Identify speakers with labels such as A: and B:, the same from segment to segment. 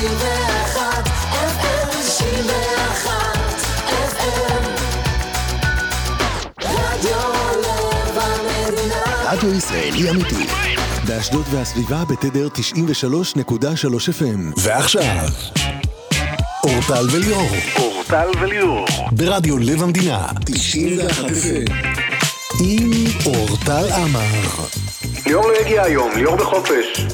A: 91 FM 91 FM רדיו לב המדינה
B: רדיו ישראלי אמיתי. באשדוד והסביבה בתדר 93.3 FM. ועכשיו, אורטל וליאור. אורטל וליאור. ברדיו לב המדינה 91 FM. עם אורטל עמר.
C: ליאור לא הגיע היום, ליאור בחופש.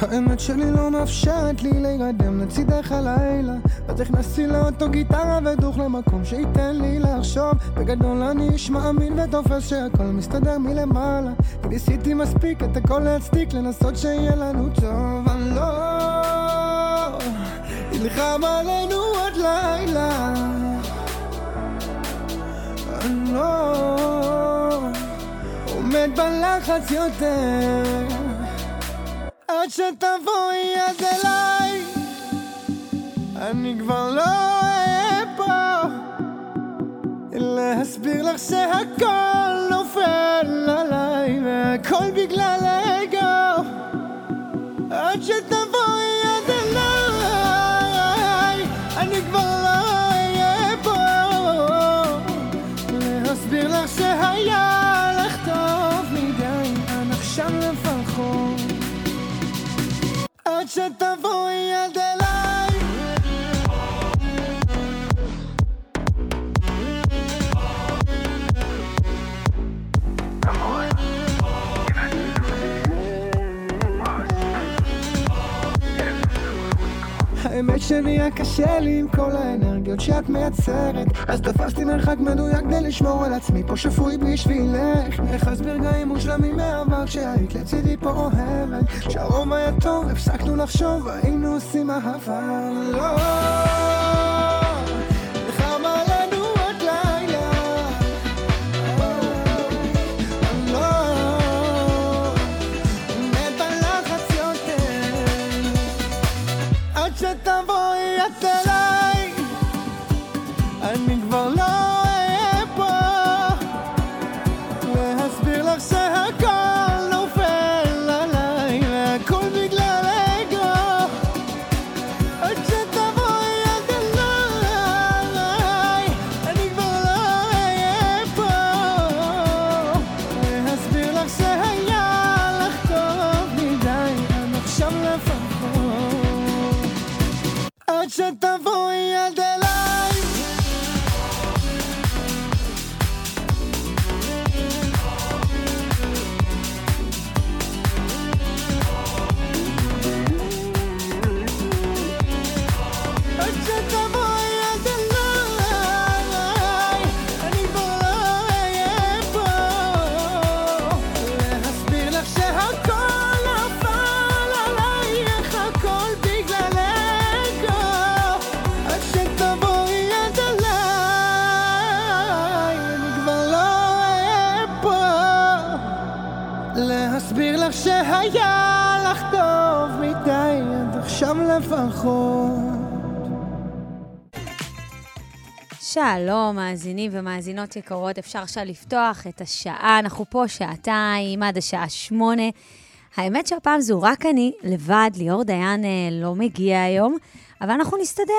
D: האמת שלי לא מאפשרת לי להירדם לצידך הלילה. אז הכנסתי לאוטו גיטרה ודוך למקום שייתן לי לחשוב. בגדול אני איש מאמין ותופס שהכל מסתדר מלמעלה. כי ניסיתי מספיק את הכל להצדיק לנסות שיהיה לנו טוב. אני לא נלחם עלינו עוד לילה. אני לא עומד בלחץ יותר עד שתבואי עד אליי. אני כבר לא אהיה פה. להסביר לך שהכל נופל עליי והכל בגלל האגו עד שתבואי עד שתבואי עד אליי האמת שנהיה קשה לי עם כל האנרגיות שאת מייצרת. אז תפסתי מרחק מדויק כדי לשמור על עצמי פה שפוי בשבילך. איך אסביר רגעים מושלמים מהעבר כשהיית לצידי פה אוהבת. כשהרוב היה טוב הפסקנו לחשוב היינו עושים אהבה. לא עד שתבואי
E: שלום, מאזינים ומאזינות יקרות, אפשר עכשיו לפתוח את השעה, אנחנו פה שעתיים עד השעה שמונה. האמת שהפעם זו רק אני, לבד, ליאור דיין אה, לא מגיע היום, אבל אנחנו נסתדר.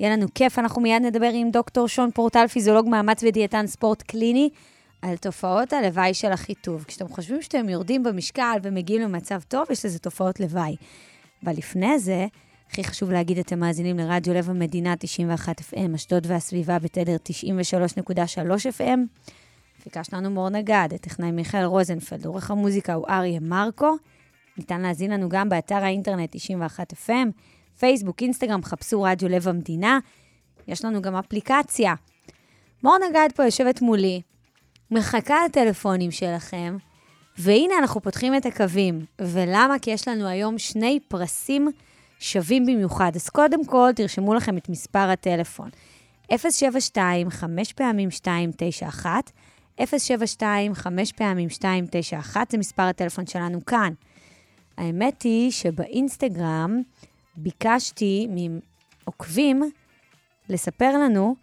E: יהיה לנו כיף, אנחנו מיד נדבר עם דוקטור שון פורטל, פיזיולוג מאמץ ודיאטן ספורט קליני, על תופעות הלוואי של החיטוב. כשאתם חושבים שאתם יורדים במשקל ומגיעים למצב טוב, יש לזה תופעות לוואי. אבל לפני זה, הכי חשוב להגיד, אתם מאזינים לרדיו לב המדינה 91 FM, אשדוד והסביבה בתדר 93.3 FM. הפיקה שלנו מור נגד, הטכנאי מיכאל רוזנפלד, עורך המוזיקה הוא אריה מרקו. ניתן להזין לנו גם באתר האינטרנט 91 FM, פייסבוק, אינסטגרם, חפשו רדיו לב המדינה. יש לנו גם אפליקציה. מור נגד פה יושבת מולי, מחכה לטלפונים שלכם, והנה אנחנו פותחים את הקווים. ולמה? כי יש לנו היום שני פרסים שווים במיוחד. אז קודם כל, תרשמו לכם את מספר הטלפון. 072 5 פעמים 291, 072 5 פעמים 291, זה מספר הטלפון שלנו כאן. האמת היא שבאינסטגרם ביקשתי מעוקבים לספר לנו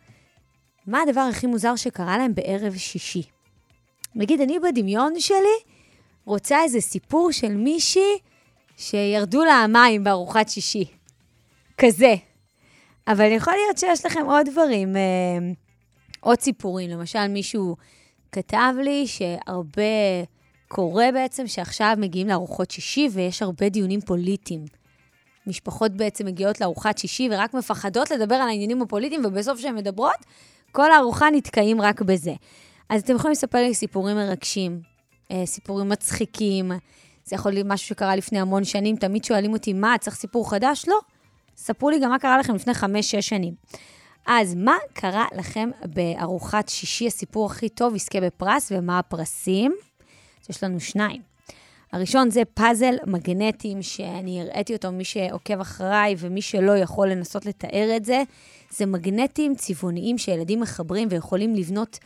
E: מה הדבר הכי מוזר שקרה להם בערב שישי? נגיד, אני בדמיון שלי רוצה איזה סיפור של מישהי שירדו לה המים בארוחת שישי. כזה. אבל יכול להיות שיש לכם עוד דברים, אה, עוד סיפורים. למשל, מישהו כתב לי שהרבה קורה בעצם שעכשיו מגיעים לארוחות שישי ויש הרבה דיונים פוליטיים. משפחות בעצם מגיעות לארוחת שישי ורק מפחדות לדבר על העניינים הפוליטיים, ובסוף שהן מדברות, כל הארוחה נתקעים רק בזה. אז אתם יכולים לספר לי סיפורים מרגשים, אה, סיפורים מצחיקים, זה יכול להיות משהו שקרה לפני המון שנים, תמיד שואלים אותי, מה, צריך סיפור חדש? לא. ספרו לי גם מה קרה לכם לפני חמש-שש שנים. אז מה קרה לכם בארוחת שישי, הסיפור הכי טוב, יזכה בפרס, ומה הפרסים? יש לנו שניים. הראשון זה פאזל מגנטים, שאני הראיתי אותו, מי שעוקב אחריי ומי שלא יכול לנסות לתאר את זה. זה מגנטים צבעוניים שילדים מחברים ויכולים לבנות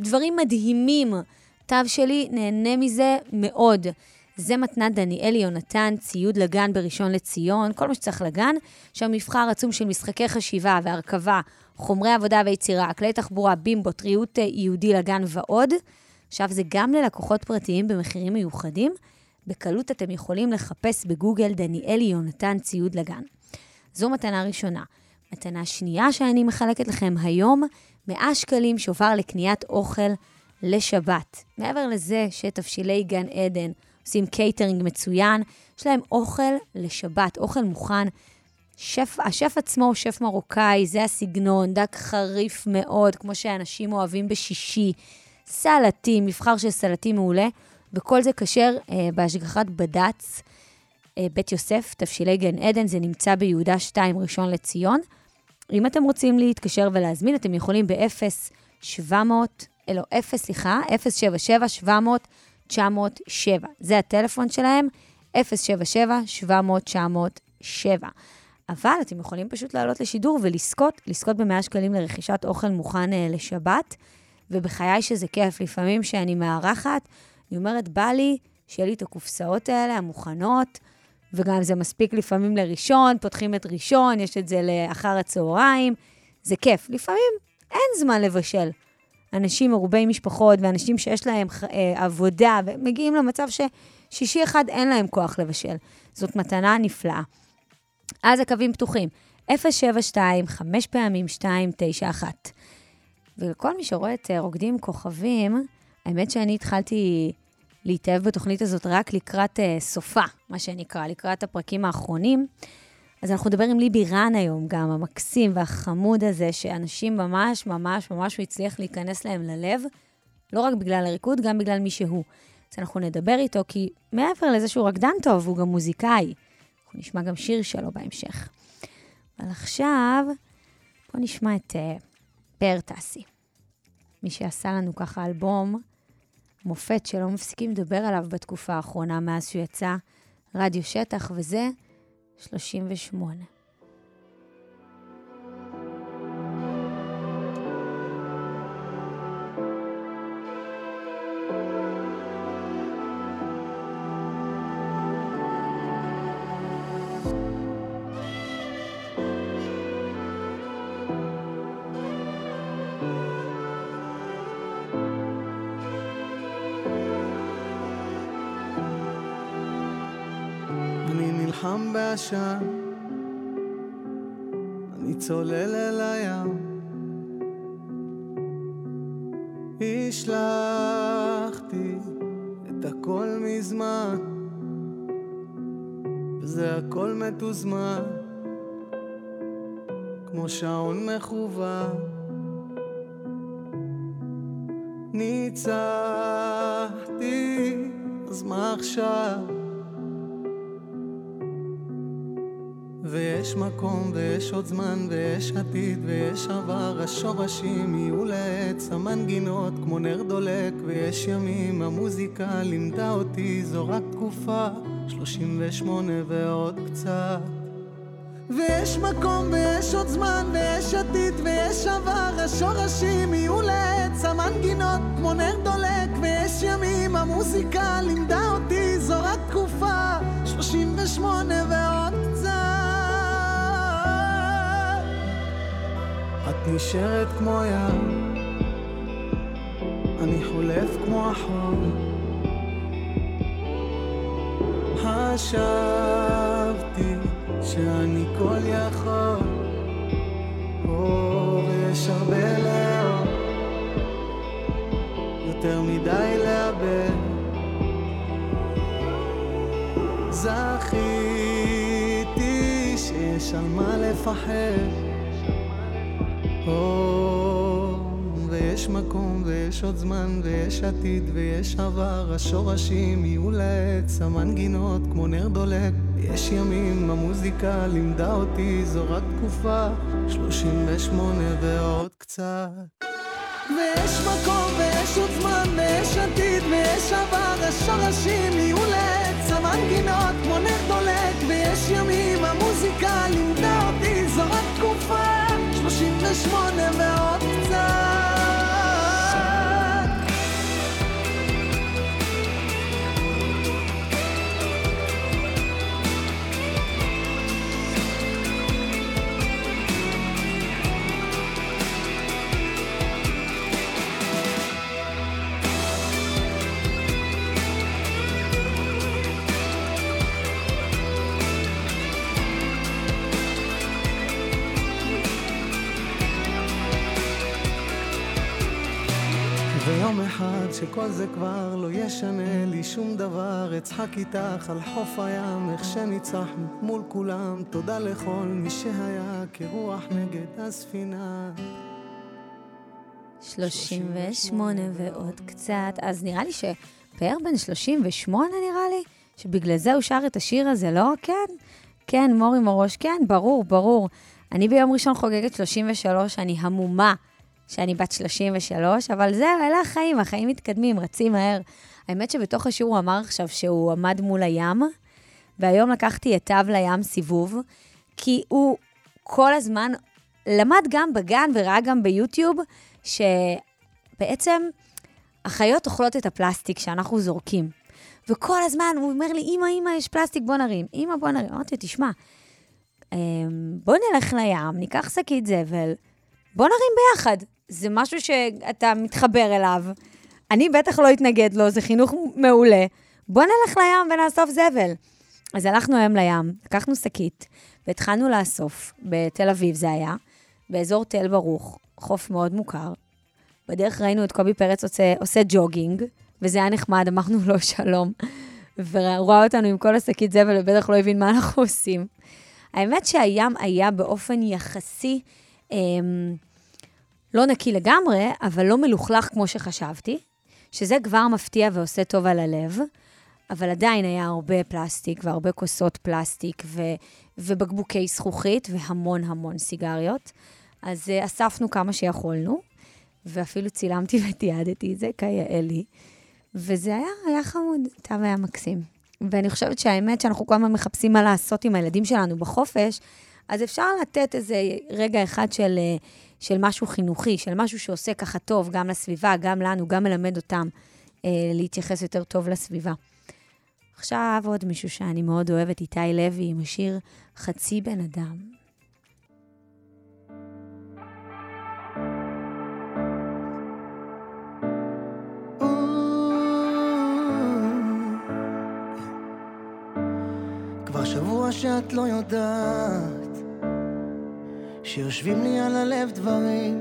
E: דברים מדהימים. תו שלי נהנה מזה מאוד. זה מתנת דניאלי יונתן, ציוד לגן בראשון לציון, כל מה שצריך לגן, שם מבחר עצום של משחקי חשיבה והרכבה, חומרי עבודה ויצירה, כלי תחבורה, בימבו, טריות יהודי לגן ועוד. עכשיו, זה גם ללקוחות פרטיים במחירים מיוחדים. בקלות אתם יכולים לחפש בגוגל דניאלי יונתן ציוד לגן. זו מתנה ראשונה. מתנה שנייה שאני מחלקת לכם היום, 100 שקלים שובר לקניית אוכל לשבת. מעבר לזה שתבשילי גן עדן עושים קייטרינג מצוין, יש להם אוכל לשבת, אוכל מוכן. שף, השף עצמו הוא שף מרוקאי, זה הסגנון, דג חריף מאוד, כמו שאנשים אוהבים בשישי. סלטים, מבחר של סלטים מעולה, וכל זה כשר אה, בהשגחת בד"ץ, אה, בית יוסף, תבשילי גן עדן, זה נמצא ביהודה 2 ראשון לציון. אם אתם רוצים להתקשר ולהזמין, אתם יכולים ב-0-700, אה, לא, 0, סליחה, 077-700-907. זה הטלפון שלהם, 077-700-907. אבל אתם יכולים פשוט לעלות לשידור ולזכות, לזכות ב-100 שקלים לרכישת אוכל מוכן אה, לשבת. ובחיי שזה כיף. לפעמים כשאני מארחת, אני אומרת, בא לי שיהיה לי את הקופסאות האלה המוכנות, וגם זה מספיק לפעמים לראשון, פותחים את ראשון, יש את זה לאחר הצהריים, זה כיף. לפעמים אין זמן לבשל. אנשים מרובי משפחות ואנשים שיש להם אה, עבודה, ומגיעים למצב ששישי אחד אין להם כוח לבשל. זאת מתנה נפלאה. אז הקווים פתוחים, 072 5 פעמים 291. ולכל מי שרואה את אה, רוקדים כוכבים, האמת שאני התחלתי להתאהב בתוכנית הזאת רק לקראת uh, סופה, מה שנקרא, לקראת הפרקים האחרונים. אז אנחנו נדבר עם ליבי רן היום גם, המקסים והחמוד הזה, שאנשים ממש ממש ממש הוא הצליח להיכנס להם ללב, לא רק בגלל הריקוד, גם בגלל מי שהוא. אז אנחנו נדבר איתו, כי מעבר לזה שהוא רקדן טוב, הוא גם מוזיקאי. אנחנו נשמע גם שיר שלו בהמשך. אבל עכשיו, בואו נשמע את uh, פאר טאסי. מי שעשה לנו ככה אלבום מופת שלא מפסיקים לדבר עליו בתקופה האחרונה, מאז שהוא יצא, רדיו שטח, וזה 38.
D: בעשן, אני צולל אל הים. השלכתי את הכל מזמן, וזה הכל מתוזמן, כמו שעון מכוון. ניצחתי, אז מה עכשיו? ויש מקום, ויש עוד זמן, ויש עתיד, ויש עבר, השורשים יהיו לעץ, המנגינות כמו נר דולק, ויש ימים, המוזיקה לימדה אותי, זו רק תקופה, 38 ועוד קצת. ויש מקום, ויש עוד זמן, ויש עתיד, ויש עבר, השורשים יהיו לעץ, המנגינות כמו נר דולק, ויש ימים, המוזיקה לימדה אותי, זו רק תקופה, 38 ועוד נשארת כמו ים, אני חולף כמו החול. חשבתי שאני כל יכול, או, ויש הרבה לאור, יותר מדי לאבד. זכיתי שיש על מה לפחד. ויש מקום ויש עוד זמן ויש עתיד ויש עבר, השורשים יהיו לעץ, המנגינות כמו נר דולק. יש ימים, המוזיקה לימדה אותי, זו רק תקופה, 38 ועוד קצת. ויש מקום ויש עוד זמן ויש עתיד ויש עבר, השורשים 38 ועוד שכל זה כבר לא ישנה לי שום דבר אצחק איתך על חוף הים איך שניצחנו מול כולם תודה לכל מי שהיה כרוח נגד הספינה
E: 38 ועוד קצת. אז נראה לי שפאר בן 38 נראה לי, שבגלל זה הוא שר את השיר הזה, לא? כן, כן, מורי מראש, כן, ברור, ברור. אני ביום ראשון חוגגת 33, אני המומה שאני בת 33, אבל זהו, אלה החיים, החיים מתקדמים, רצים מהר. האמת שבתוך השיר הוא אמר עכשיו שהוא עמד מול הים, והיום לקחתי את תו לים סיבוב, כי הוא כל הזמן למד גם בגן וראה גם ביוטיוב, שבעצם החיות אוכלות את הפלסטיק שאנחנו זורקים. וכל הזמן הוא אומר לי, אמא, אמא, יש פלסטיק, בוא נרים. אמא, בוא נרים. אמרתי, תשמע, אמ, בוא נלך לים, ניקח שקית זבל, בוא נרים ביחד. זה משהו שאתה מתחבר אליו. אני בטח לא אתנגד לו, זה חינוך מעולה. בוא נלך לים ונאסוף זבל. אז הלכנו היום לים, לקחנו שקית, והתחלנו לאסוף, בתל אביב זה היה, באזור תל ברוך, חוף מאוד מוכר. בדרך ראינו את קובי פרץ עושה, עושה ג'וגינג, וזה היה נחמד, אמרנו לו שלום. והוא ראה אותנו עם כל השקית זבל, ובטח לא הבין מה אנחנו עושים. האמת שהים היה באופן יחסי, אמ, לא נקי לגמרי, אבל לא מלוכלך כמו שחשבתי, שזה כבר מפתיע ועושה טוב על הלב, אבל עדיין היה הרבה פלסטיק והרבה כוסות פלסטיק ו- ובקבוקי זכוכית והמון המון סיגריות. אז uh, אספנו כמה שיכולנו, ואפילו צילמתי ותיעדתי את זה, כיאה לי. וזה היה, היה חמוד, תו היה מקסים. ואני חושבת שהאמת שאנחנו כל הזמן מחפשים מה לעשות עם הילדים שלנו בחופש, אז אפשר לתת איזה רגע אחד של, אה, של משהו חינוכי, של משהו שעושה ככה טוב גם לסביבה, גם לנו, גם מלמד אותם אה, להתייחס יותר טוב לסביבה. עכשיו עוד מישהו שאני מאוד אוהבת, איתי לוי, עם השיר חצי בן אדם.
D: כבר שבוע שאת לא יודעת שיושבים לי על הלב דברים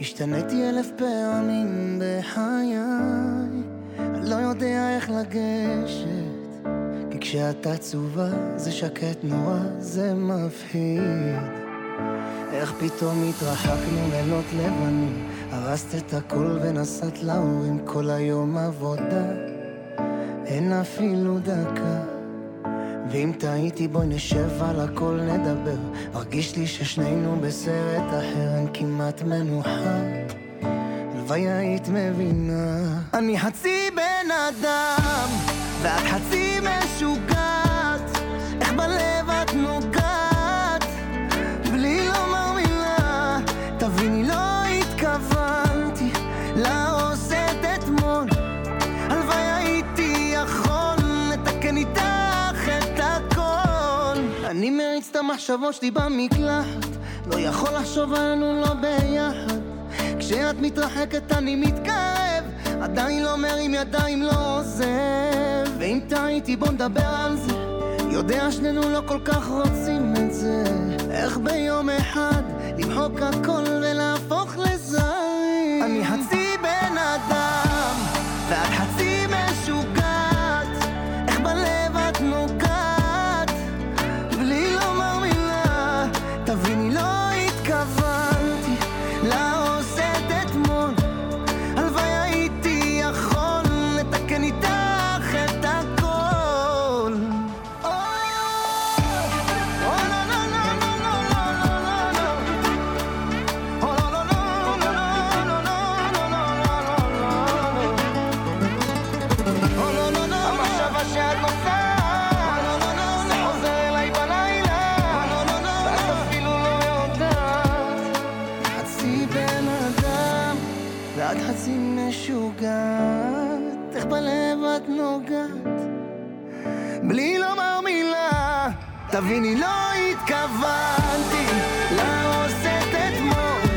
D: השתניתי אלף פעמים בחיי. אני לא יודע איך לגשת כי כשאת עצובה זה שקט נורא, זה מפחיד. איך פתאום התרחקנו לילות לבנים הרסת את הכל ונסעת להורים כל היום עבודה אין אפילו דקה ואם טעיתי בואי נשב על הכל נדבר. מרגיש לי ששנינו בסרט אחר אין כמעט מנוחה. הלוואי היית מבינה. אני חצי בן אדם ואת חצי משוגעת. איך בלב אני מריץ את המחשבות שלי במקלחת
F: לא יכול לחשוב עלינו לא ביחד. כשאת מתרחקת אני מתקרב עדיין לא מרים ידיים לא עוזב. ואם טעיתי בוא נדבר על זה. יודע שנינו לא כל כך רוצים את זה. איך ביום אחד למחוק הכל תביני לא התכוונתי להרוס את אתמול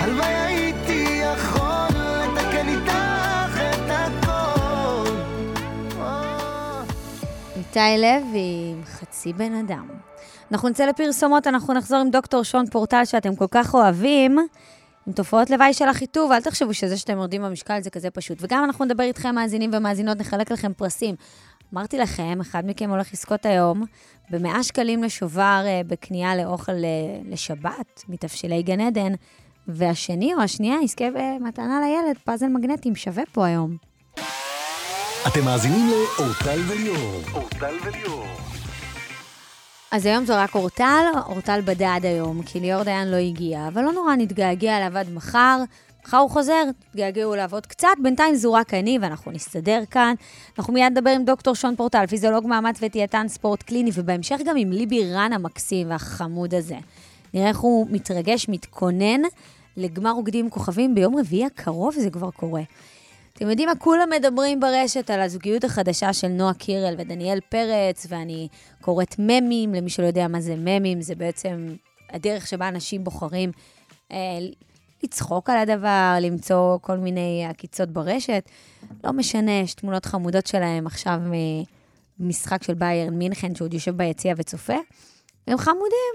F: הלוואי הייתי יכול לתקן איתך את הכל
E: איתי לוי חצי בן אדם. אנחנו נצא לפרסומות, אנחנו נחזור עם דוקטור שון פורטל שאתם כל כך אוהבים, עם תופעות לוואי של החיטוב, אל תחשבו שזה שאתם יורדים במשקל זה כזה פשוט. וגם אנחנו נדבר איתכם, מאזינים ומאזינות, נחלק לכם פרסים. אמרתי לכם, אחד מכם הולך לזכות היום ב-100 שקלים לשובר אה, בקנייה לאוכל אה, לשבת, מתבשילי גן עדן, והשני או השנייה יזכה במתנה לילד, פאזל מגנטים, שווה פה היום.
B: אתם מאזינים לאורטל וליאור.
C: אורטל וליאור.
E: אז היום זה רק אורטל, אורטל בדה עד היום, כי ליאור דיין לא הגיע, אבל לא נורא, נתגעגע אליו עד מחר. מחר הוא חוזר, תתגעגעו לעבוד קצת, בינתיים זו רק אני ואנחנו נסתדר כאן. אנחנו מיד נדבר עם דוקטור שון פורטל, פיזיולוג מאמץ ודיאטן ספורט קליני, ובהמשך גם עם ליבי רן המקסים והחמוד הזה. נראה איך הוא מתרגש, מתכונן לגמר רוקדים כוכבים ביום רביעי הקרוב, זה כבר קורה. אתם יודעים מה? כולם מדברים ברשת על הזוגיות החדשה של נועה קירל ודניאל פרץ, ואני קוראת ממים, למי שלא יודע מה זה ממים, זה בעצם הדרך שבה אנשים בוחרים אה, לצחוק על הדבר, למצוא כל מיני עקיצות ברשת. לא משנה, יש תמונות חמודות שלהם עכשיו ממשחק של ביירן מינכן, שעוד יושב ביציע וצופה. הם חמודים.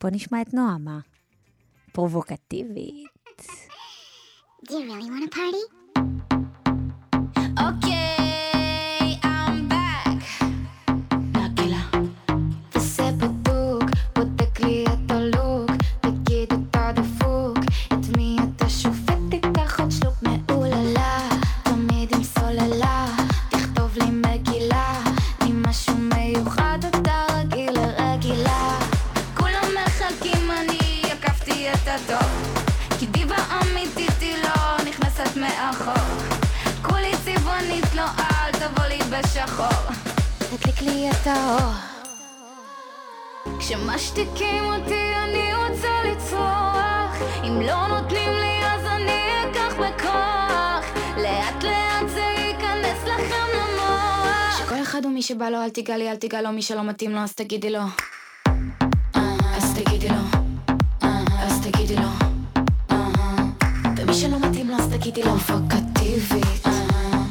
E: בוא נשמע את נועה, מה? פרובוקטיבית.
G: Do you really want to party?
H: אוקיי, לי את האור. כשמשתיקים אותי אני רוצה לצרוח. אם לא נותנים לי אז אני אקח בכוח. לאט לאט זה ייכנס לכם למוח. שכל אחד הוא מי שבא לו אל תיגע לי אל תיגע לו. מי שלא מתאים לו אז תגידי לו. אז תגידי לו. אז תגידי לו. ומי שלא מתאים לו אז תגידי לו. פרוקטיבית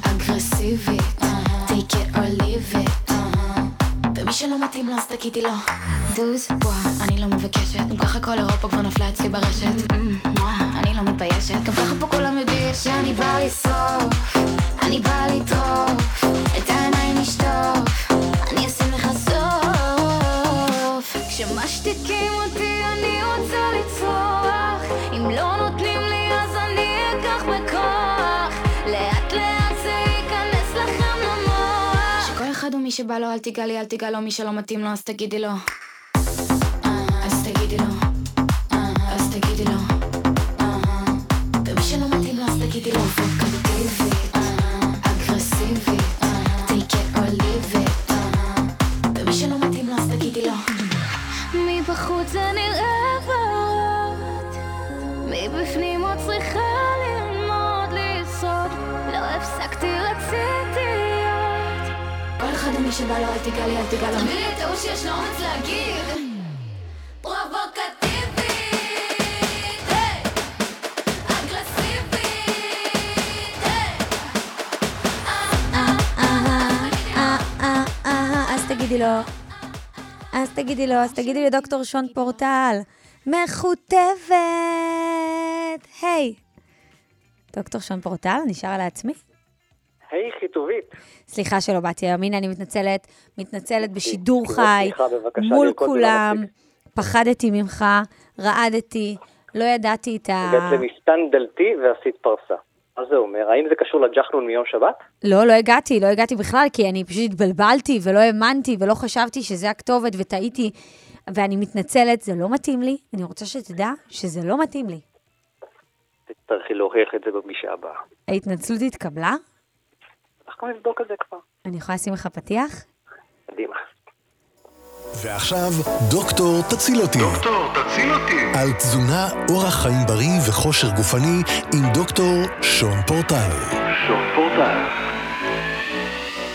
H: אגרסיבית take it or leave שלא מתאים לו אז תגידי לו. דוז בוא אני לא מבקשת. גם ככה כל אירופה כבר נפלה אצלי ברשת. וואה, אני לא מתביישת. גם ככה פה כולם יודעים שאני באה לשרוף אני באה שבא לו אל תיגע לי אל תיגע לו מי שלא מתאים לו אז תגידי לו. אז תגידי לו שבא לו אל תיגע לי, אל תיגע לו. תמיד לי את ההוא שיש לו אומץ להגיד
E: אז תגידי לו, אז תגידי לו, דוקטור שון פורטל, מכותבת, היי. דוקטור שון פורטל, נשאר על עצמי?
I: היי, חיטובית.
E: סליחה שלא באתי היום, הנה אני מתנצלת, מתנצלת בשידור
I: קיבלת
E: חי, מול כולם. פחדתי ממך, רעדתי, לא ידעתי את ה...
I: בעצם הסתן דלתי ועשית פרסה. מה זה אומר? האם זה קשור לג'חנון מיום שבת?
E: לא, לא הגעתי, לא הגעתי בכלל, כי אני פשוט התבלבלתי ולא האמנתי ולא חשבתי שזה הכתובת וטעיתי, ואני מתנצלת, זה לא מתאים לי, אני רוצה שתדע שזה לא מתאים לי.
I: תצטרכי להוכיח את זה בפגישה הבאה.
E: ההתנצלות התקבלה?
I: אנחנו נבדוק את זה כבר.
E: אני יכולה לשים לך פתיח?
I: קדימה.
B: ועכשיו, דוקטור תציל אותי.
C: דוקטור, תציל אותי.
B: על תזונה, אורח חיים בריא וכושר גופני עם דוקטור שון פורטל.
C: שון פורטל.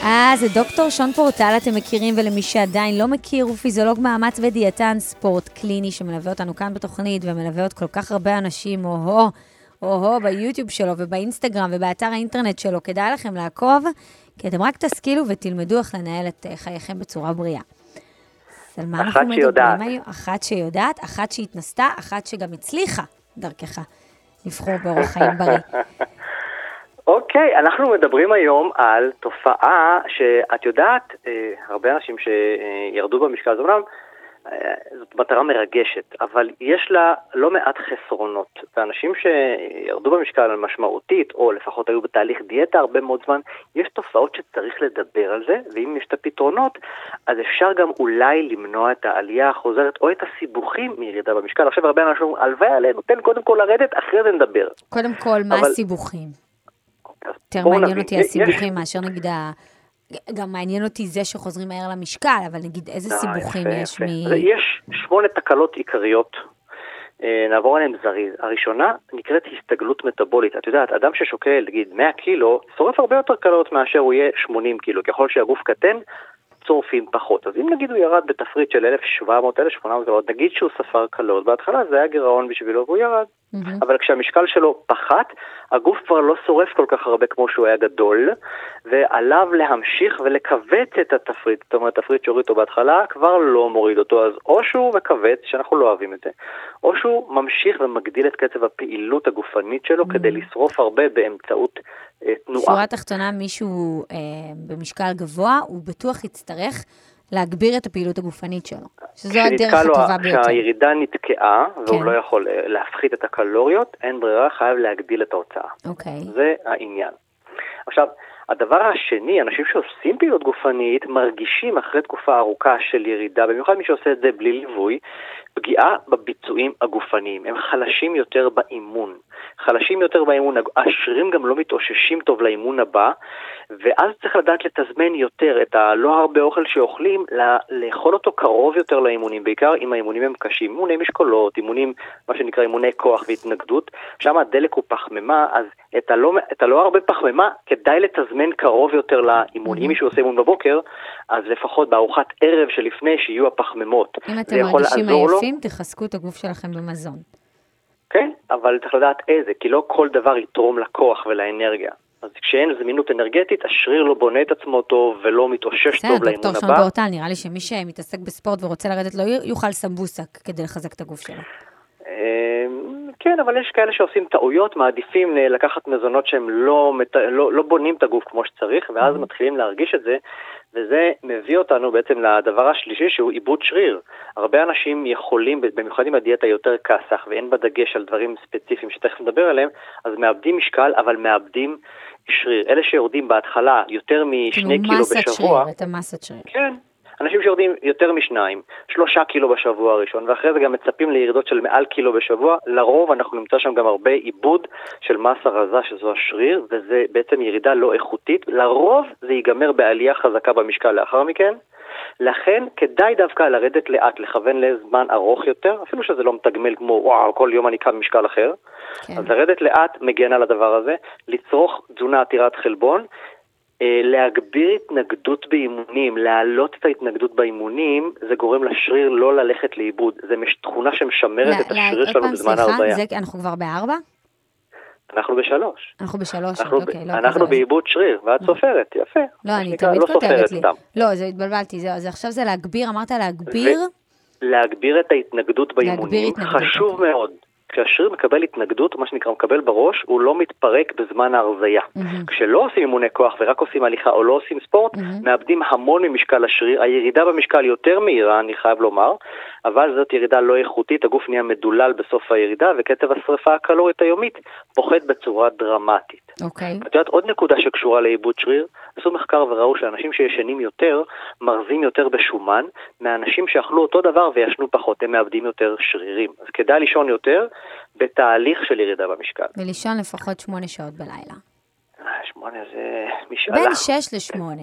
E: אה, זה דוקטור שון פורטל, אתם מכירים, ולמי שעדיין לא מכיר, הוא פיזיולוג מאמץ ודיאטן ספורט קליני שמלווה אותנו כאן בתוכנית, ומלווה עוד כל כך הרבה אנשים, או-הו, או-הו, ביוטיוב שלו ובאינסטגרם ובאתר האינטרנט שלו. כדאי לכם לעקוב, כי אתם רק תשכילו ותלמדו איך לנהל את אה, חייכם בצורה בריאה. אז על מה אנחנו מדברים. היום? אחת שיודעת, אחת שהתנסתה, אחת שגם הצליחה, דרכך, לבחור באורח חיים בריא.
I: אוקיי, אנחנו מדברים היום על תופעה שאת יודעת, אה, הרבה אנשים שירדו במשקל, זה אומנם זאת מטרה מרגשת, אבל יש לה לא מעט חסרונות. ואנשים שירדו במשקל משמעותית, או לפחות היו בתהליך דיאטה הרבה מאוד זמן, יש תופעות שצריך לדבר על זה, ואם יש את הפתרונות, אז אפשר גם אולי למנוע את העלייה החוזרת, או את הסיבוכים מירידה במשקל. עכשיו הרבה אנשים אומרים, הלוואי עלינו, תן קודם כל לרדת, אחרי זה נדבר.
E: קודם כל, מה
I: אבל-
E: הסיבוכים?
I: אז
E: יותר מעניין. אותי
I: יש-
E: הסיבוכים מאשר נגיד ה... גם מעניין אותי זה שחוזרים מהר למשקל, אבל נגיד איזה
I: אה,
E: סיבוכים
I: יפה,
E: יש
I: יפה.
E: מ...
I: יש שמונה תקלות עיקריות. אה, נעבור עליהן זריז. הראשונה נקראת הסתגלות מטבולית. את יודעת, אדם ששוקל, נגיד, 100 קילו, שורף הרבה יותר קלות מאשר הוא יהיה 80 קילו. ככל שהגוף קטן, צורפים פחות. אז אם נגיד הוא ירד בתפריט של 1,700-1,800 קלות, נגיד שהוא ספר קלות, בהתחלה זה היה גירעון בשבילו והוא ירד.
E: מהמם.
I: אבל כשהמשקל שלו פחת, הגוף כבר לא שורף כל כך הרבה כמו שהוא היה גדול, ועליו להמשיך ולכווץ את התפריט. זאת אומרת, תפריט שהוריד אותו בהתחלה כבר לא מוריד אותו, אז או שהוא מכווץ, שאנחנו לא אוהבים את זה, או שהוא ממשיך ומגדיל את קצב הפעילות הגופנית שלו כדי לשרוף הרבה באמצעות אה, תנועה.
E: שורה תחתונה, מישהו אה, במשקל גבוה, הוא בטוח יצטרך להגביר את הפעילות הגופנית שלו. שזו הדרך
I: לו,
E: הטובה ביותר.
I: כשהירידה נתקעה, והוא
E: כן.
I: לא יכול אה, להפחית את הקלוריות, אין ברירה, חייב להגדיל את ההוצאה.
E: אוקיי.
I: זה העניין. עכשיו, הדבר השני, אנשים שעושים פעילות גופנית מרגישים אחרי תקופה ארוכה של ירידה, במיוחד מי שעושה את זה בלי ליווי, פגיעה בביצועים הגופניים. הם חלשים יותר באימון. חלשים יותר באימון, השרירים גם לא מתאוששים טוב לאימון הבא, ואז צריך לדעת לתזמן יותר את הלא הרבה אוכל שאוכלים, לאכול אותו קרוב יותר לאימונים, בעיקר אם האימונים הם קשים. אימוני משקולות, אימונים, מה שנקרא אימוני כוח והתנגדות, שם הדלק הוא פחמימה, אז את הלא, את הלא הרבה פחמימה כדאי לתזמן קרוב יותר לאימון. אם מישהו עושה אימון בבוקר, אז לפחות בארוחת ערב שלפני שיהיו הפחמימות.
E: אם אתם מרגישים
I: לעזור לו.
E: עייפים, תחזקו את הגוף שלכם במזון.
I: כן, אבל צריך לדעת איזה, כי לא כל דבר יתרום לכוח ולאנרגיה. אז כשאין זמינות אנרגטית, השריר לא בונה את עצמו טוב ולא מתאושש
E: בסדר,
I: טוב לאימון
E: דוקטור שון
I: הבא.
E: פורטל, נראה לי שמי שמתעסק בספורט ורוצה לרדת לא יאכל סמבוסק כדי לחזק את הגוף שלו.
I: אמ, כן, אבל יש כאלה שעושים טעויות, מעדיפים אה, לקחת מזונות שהם לא, לא, לא בונים את הגוף כמו שצריך, ואז מתחילים להרגיש את זה, וזה מביא אותנו בעצם לדבר השלישי שהוא עיבוד שריר. הרבה אנשים יכולים, במיוחד אם הדיאטה יותר כסח ואין בה דגש על דברים ספציפיים שתכף נדבר עליהם, אז מאבדים משקל, אבל מאבדים שריר. אלה שיורדים בהתחלה יותר משני
E: כאילו
I: קילו
E: מסת
I: בשבוע,
E: שריר, את המסת שריר.
I: כן. אנשים שיורדים יותר משניים, שלושה קילו בשבוע הראשון, ואחרי זה גם מצפים לירידות של מעל קילו בשבוע, לרוב אנחנו נמצא שם גם הרבה עיבוד של מסה רזה, שזו השריר, וזה בעצם ירידה לא איכותית. לרוב זה ייגמר בעלייה חזקה במשקל לאחר מכן. לכן כדאי דווקא לרדת לאט, לכוון לזמן ארוך יותר, אפילו שזה לא מתגמל כמו וואו, כל יום אני קם במשקל אחר.
E: כן.
I: אז לרדת לאט מגן על הדבר הזה, לצרוך תזונה עתירת חלבון, להגביר התנגדות באימונים, להעלות את ההתנגדות באימונים, זה גורם לשריר לא ללכת לאיבוד. זה מש- תכונה שמשמרת את
E: לא, לא,
I: השריר
E: עוד
I: שלנו בזמן.
E: זה- אנחנו כבר בארבע?
I: אנחנו בשלוש.
E: אנחנו בשלוש,
I: אנחנו,
E: אוקיי, לא
I: אנחנו
E: כזה.
I: בעיבוד שריר, ואת סופרת, יפה.
E: לא, אני תמיד
I: לא
E: כותבת לי.
I: סתם.
E: לא, זה התבלבלתי, זהו, אז עכשיו זה להגביר, אמרת להגביר?
I: להגביר את ההתנגדות באימונים,
E: התנגדות,
I: חשוב
E: אוקיי.
I: מאוד. כשהשריר מקבל התנגדות, מה שנקרא מקבל בראש, הוא לא מתפרק בזמן ההרזייה.
E: מהמם.
I: כשלא עושים אימוני כוח ורק עושים הליכה או לא עושים ספורט,
E: מהמם.
I: מאבדים המון ממשקל השריר. הירידה במשקל יותר מהירה, אני חייב לומר, אבל זאת ירידה לא איכותית, הגוף נהיה מדולל בסוף הירידה, וקצב השרפה הקלורית היומית פוחת בצורה דרמטית.
E: אוקיי.
I: את יודעת עוד נקודה שקשורה לעיבוד שריר? עשו מחקר וראו שאנשים שישנים יותר, מרזים יותר בשומן, מהאנשים שאכלו אותו דבר וישנו פחות, הם מאבדים יותר שרירים. אז כדאי לישון יותר בתהליך של ירידה במשקל.
E: ולישון לפחות שמונה שעות בלילה.
I: אה, שמונה זה משאלה.
E: בין שש לשמונה.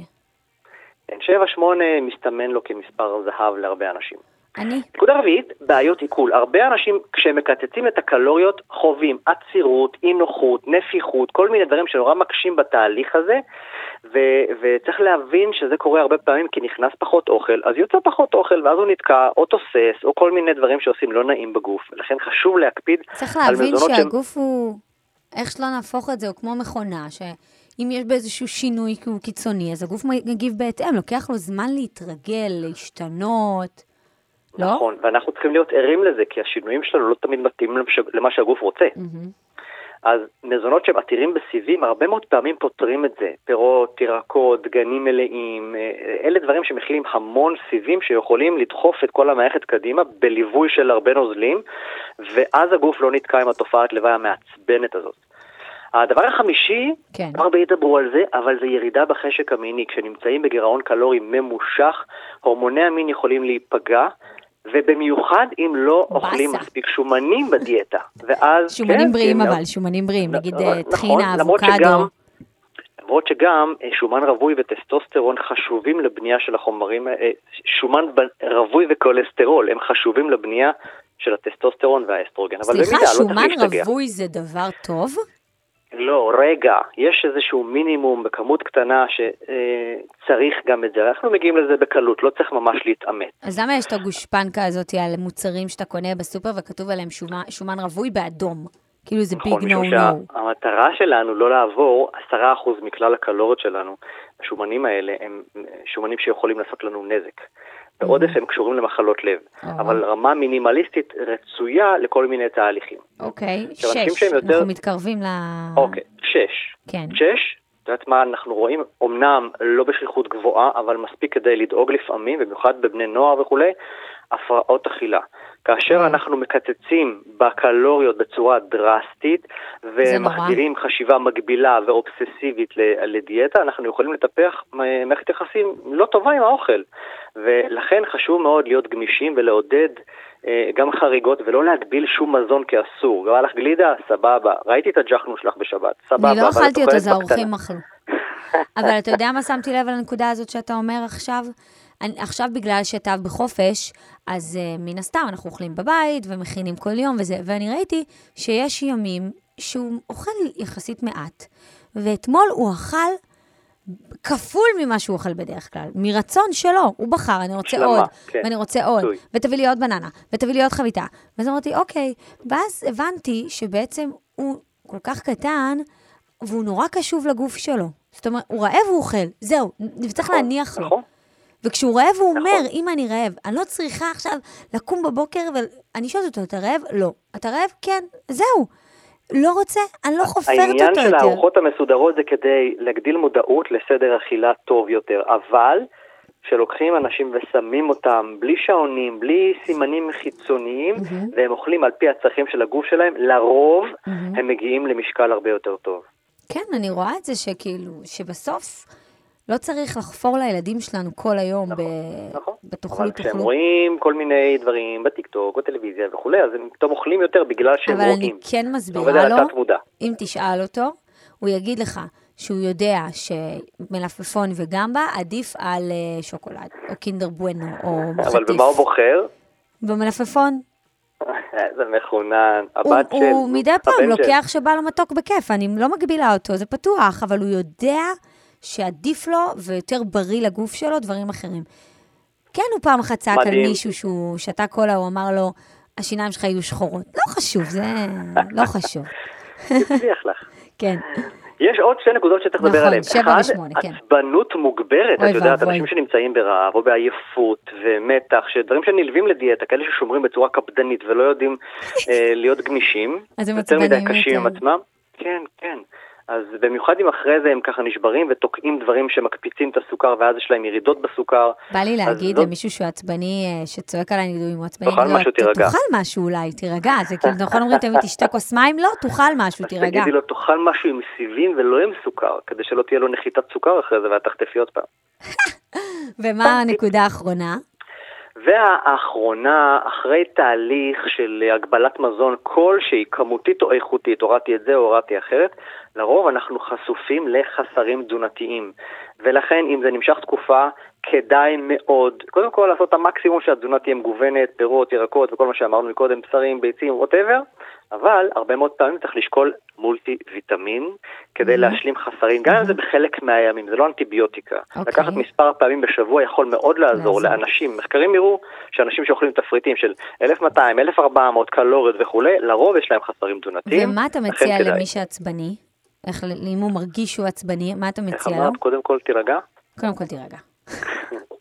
I: כן, שבע, שמונה מסתמן לו כמספר זהב להרבה אנשים.
E: אני?
I: נקודה רביעית, בעיות עיכול. הרבה אנשים, כשהם מקצצים את הקלוריות, חווים עצירות, אי נוחות, נפיחות, כל מיני דברים שנורא מקשים בתהליך הזה, ו- וצריך להבין שזה קורה הרבה פעמים כי נכנס פחות אוכל, אז יוצא פחות אוכל, ואז הוא נתקע, או תוסס, או כל מיני דברים שעושים לא נעים בגוף. ולכן חשוב להקפיד
E: צריך
I: על
E: להבין
I: מזונות שהם...
E: שהגוף הוא, איך שלא נהפוך את זה, הוא כמו מכונה, שאם יש באיזשהו שינוי קיצוני, אז הגוף מגיב בהתאם, לוקח לו זמן להתרגל, להשתנות. לא?
I: נכון, ואנחנו צריכים להיות ערים לזה, כי השינויים שלנו לא תמיד מתאימים למה שהגוף רוצה.
E: מהמם.
I: אז מזונות שהם עתירים בסיבים, הרבה מאוד פעמים פותרים את זה. פירות, ירקות, דגנים מלאים, אה, אלה דברים שמכילים המון סיבים שיכולים לדחוף את כל המערכת קדימה בליווי של הרבה נוזלים, ואז הגוף לא נתקע עם התופעת לוואי המעצבנת הזאת. הדבר החמישי,
E: כן.
I: הרבה ידברו על זה, אבל זה ירידה בחשק המיני. כשנמצאים בגירעון קלורי ממושך, הורמוני המין יכולים להיפגע, ובמיוחד אם לא אוכלים
E: באסה.
I: מספיק שומנים בדיאטה. ואז,
E: שומנים
I: כן,
E: בריאים
I: כן,
E: אבל, שומנים בריאים, נגיד
I: נכון,
E: אה, טחינה,
I: למרות
E: אבוקדו.
I: למרות שגם אה, שומן רווי וטסטוסטרון חשובים לבנייה של החומרים, אה, שומן רווי וכולסטרול הם חשובים לבנייה של הטסטוסטרון והאסטרוגן. אבל
E: סליחה,
I: במידה, לא
E: שומן
I: להשתגע.
E: רווי זה דבר טוב?
I: לא, רגע, יש איזשהו מינימום בכמות קטנה שצריך גם את זה. אנחנו מגיעים לזה בקלות, לא צריך ממש להתעמת.
E: אז למה יש את הגושפנקה הזאת על מוצרים שאתה קונה בסופר וכתוב עליהם שומן, שומן רווי באדום? כאילו זה ביג נו
I: משום
E: נו.
I: שהמטרה שלנו לא לעבור 10% מכלל הקלוריות שלנו. השומנים האלה הם שומנים שיכולים לעשות לנו נזק. בעודף הם קשורים למחלות לב,
E: אה.
I: אבל רמה מינימליסטית רצויה לכל מיני תהליכים.
E: אוקיי, שש. אנחנו מתקרבים ל...
I: אוקיי, שש.
E: כן.
I: שש, את יודעת מה אנחנו רואים? אמנם לא בשכיחות גבוהה, אבל מספיק כדי לדאוג לפעמים, במיוחד בבני נוער וכולי, הפרעות אכילה. כאשר. אנחנו מקצצים בקלוריות בצורה דרסטית, ומחדירים חשיבה מגבילה ואובססיבית לדיאטה, אנחנו יכולים לטפח מערכת יחסים לא טובה עם האוכל. ולכן חשוב מאוד להיות גמישים ולעודד אה, גם חריגות, ולא להגביל שום מזון כאסור. בא לך גלידה? סבבה. ראיתי את הג'חנון שלך בשבת, סבבה.
E: אני לא אכלתי אותו, זה האורחים. אכלו. אבל אתה יודע מה שמתי לב על הנקודה הזאת שאתה אומר עכשיו? אני, עכשיו בגלל שתו בחופש, אז uh, מן הסתם אנחנו אוכלים בבית ומכינים כל יום וזה, ואני ראיתי שיש ימים שהוא אוכל יחסית מעט, ואתמול הוא אכל כפול ממה שהוא אוכל בדרך כלל, מרצון שלו, הוא בחר, אני רוצה
I: השלמה,
E: עוד,
I: כן.
E: ואני רוצה עוד,
I: רצוי.
E: ותביא לי עוד בננה, ותביא לי עוד חביתה. ואז אמרתי, אוקיי, ואז הבנתי שבעצם הוא כל כך קטן, והוא נורא קשוב לגוף שלו. זאת אומרת, הוא רעב, הוא אוכל, זהו, וצריך
I: נכון,
E: להניח לו. וכשהוא רעב, הוא אומר,
I: נכון.
E: אם אני רעב, אני לא צריכה עכשיו לקום בבוקר ואני שואלת אותו, אתה רעב? לא. אתה רעב? כן. זהו. לא רוצה, אני לא חופרת
I: העניין
E: אותו
I: של
E: יותר.
I: הארוחות המסודרות זה כדי להגדיל מודעות לסדר אכילה טוב יותר, אבל כשלוקחים אנשים ושמים אותם בלי שעונים, בלי סימנים חיצוניים, והם אוכלים על פי הצרכים של הגוף שלהם, לרוב הם מגיעים למשקל הרבה יותר טוב.
E: כן, אני רואה את זה שכאילו, שבסוף לא צריך לחפור לילדים שלנו כל היום ב...
I: נכון.
E: בתאכלו,
I: אבל כשהם. רואים כל מיני דברים בטיקטוק, בטלוויזיה וכולי, אז הם פתאום אוכלים יותר בגלל שהם
E: אבל אני
I: רואים.
E: כן מסבירה לו. אם תשאל אותו, הוא יגיד לך שהוא יודע שמלפפון וגמבה עדיף על אה, שוקולד, או קינדר בואנו, או
I: אבל
E: חטיף.
I: במה הוא בוחר?
E: במלפפון.
I: איזה מחונן,
E: הוא,
I: הבת של...
E: הוא מדי פעם. לוקח שבא לו מתוק בכיף, אני לא מגבילה אותו, זה פתוח, אבל הוא יודע שעדיף לו ויותר בריא לגוף שלו דברים אחרים. כן, הוא פעם אחת צעק על. מישהו שהוא שתה קולה, הוא אמר לו, השיניים שלך יהיו שחורות. לא חשוב, זה לא חשוב.
I: הצליח לך.
E: כן.
I: יש עוד שתי נקודות שצריך לדבר
E: נכון,
I: עליהן.
E: שבע
I: אחד,
E: ושמונה, כן.
I: עצבנות מוגברת, את יודעת. אנשים שנמצאים ברעב או בעייפות ומתח, שדברים שנלווים לדיאטה, כאלה ששומרים בצורה קפדנית ולא יודעים אה, להיות גמישים,
E: אז הם
I: יותר מדי
E: עצבניים
I: קשים עם. עצמם. כן, כן. אז במיוחד אם אחרי זה הם ככה נשברים ותוקעים דברים שמקפיצים את הסוכר ואז יש להם ירידות בסוכר.
E: בא לי
I: אז
E: להגיד
I: זאת-
E: למישהו שהוא עצבני, אה, שצועק עליי נגדו, אם הוא עצבני,
I: תאכל משהו,
E: "ת-
I: תירגע."
E: תאכל משהו אולי, תירגע. זה כאילו, נכון אומרים תמיד, תשתה כוס מים? לא, תאכל משהו, תירגע.
I: תגידי לו, תאכל משהו עם סיבים ולא עם סוכר, כדי שלא תהיה לו נחיתת סוכר אחרי זה ואת תחטפי עוד פעם.
E: ומה הנקודה האחרונה?
I: והאחרונה, אחרי תהליך של הגבלת מזון כלשהי, כמותית או איכותית, הורדתי את זה או הורדתי אחרת, לרוב אנחנו חשופים לחסרים תזונתיים. ולכן, אם זה נמשך תקופה, כדאי מאוד, קודם כל לעשות את המקסימום שהתזונה תהיה מגוונת, פירות, ירקות וכל מה שאמרנו מקודם, בשרים, ביצים, ווטאבר, אבל הרבה מאוד פעמים צריך לשקול מולטי ויטמין כדי להשלים חסרים, גם אם זה בחלק מהימים, זה לא אנטיביוטיקה.
E: אוקיי.
I: לקחת מספר פעמים בשבוע יכול מאוד לעזור
E: לעזור.
I: לאנשים. מחקרים הראו שאנשים שאוכלים תפריטים של 1200, 1400 קלוריות וכולי, לרוב יש להם חסרים תזונתיים.
E: ומה אתה מציע
I: כדאי.
E: למי שעצבני? איך, אם הוא מרגיש שהוא עצבני, מה אתה
I: איך
E: מציע לו?
I: אמרת? קודם כל תירגע.
E: קודם כל תירגע.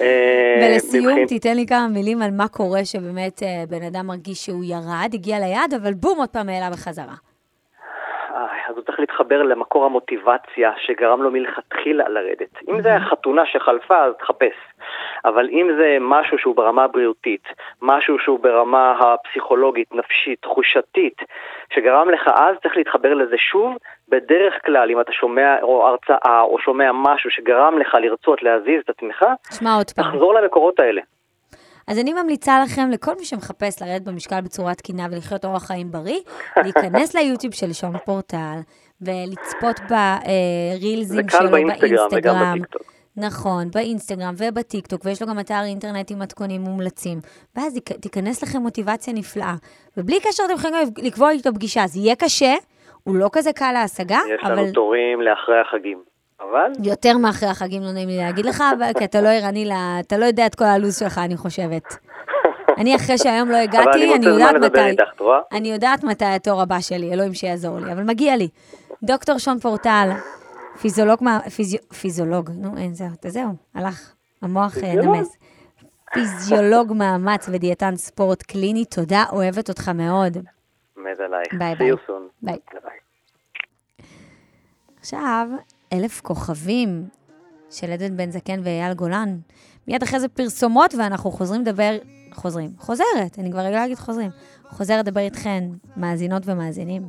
I: אה,
E: ולסיום, תיתן לי כמה מילים על מה קורה שבאמת אה, בן אדם מרגיש שהוא ירד, הגיע ליעד, אבל בום, עוד פעם העלה בחזרה.
I: אז הוא צריך להתחבר למקור המוטיבציה שגרם לו מלכתחילה לרדת. אם זה חתונה שחלפה, אז תחפש. אבל אם זה משהו שהוא ברמה הבריאותית, משהו שהוא ברמה הפסיכולוגית, נפשית, תחושתית, שגרם לך אז, צריך להתחבר לזה שוב. בדרך כלל, אם אתה שומע או הרצאה או שומע משהו שגרם לך לרצות להזיז את עצמך. תחזור למקורות האלה.
E: אז אני ממליצה לכם, לכל מי שמחפש לרדת במשקל בצורה תקינה ולחיות אורח חיים בריא, להיכנס ליוטיוב של שון פורטל ולצפות ברילזים
I: קל
E: שלו
I: באינסטגרם וגם. בטיקטוק.
E: נכון, באינסטגרם ובטיקטוק, ויש לו גם אתר אינטרנט עם מתכונים מומלצים. ואז תיכנס לכם מוטיבציה נפלאה. ובלי קשר אתם יכולים לקבוע איתו פגישה, זה יהיה קשה, הוא לא כזה קל להשגה,
I: יש
E: אבל
I: לנו תורים לאחרי החגים. אבל
E: יותר מאחרי החגים לא נעים לי להגיד לך, אבל- כי אתה לא ערני, ל- אתה לא יודע את כל הלו"ז שלך, אני חושבת. אני אחרי שהיום לא
I: אבל
E: הגעתי,
I: אני
E: אני יודעת
I: זמן לדבר
E: מתי,
I: איתך, את רואה?
E: אני יודעת מתי התור הבא שלי, אלוהים שיעזור לי, אבל מגיע לי. דוקטור שון פורטל, פיזיולוג, מה- פיזיו, פיזיולוג, נו אין, זהו, זהו, הלך, המוח אה,
I: פיזיולוג.
E: נמס. פיזיולוג מאמץ ודיאטן ספורט קליני, תודה, אוהבת אותך מאוד.
I: מת עלייך.
E: ביי. ביי. עכשיו, אלף כוכבים של עדן בן זקן ואייל גולן. מיד אחרי זה פרסומות, ואנחנו חוזרים לדבר, חוזרים, חוזרת, אני כבר רגילה להגיד חוזרים. חוזרת לדבר איתכן, מאזינות ומאזינים.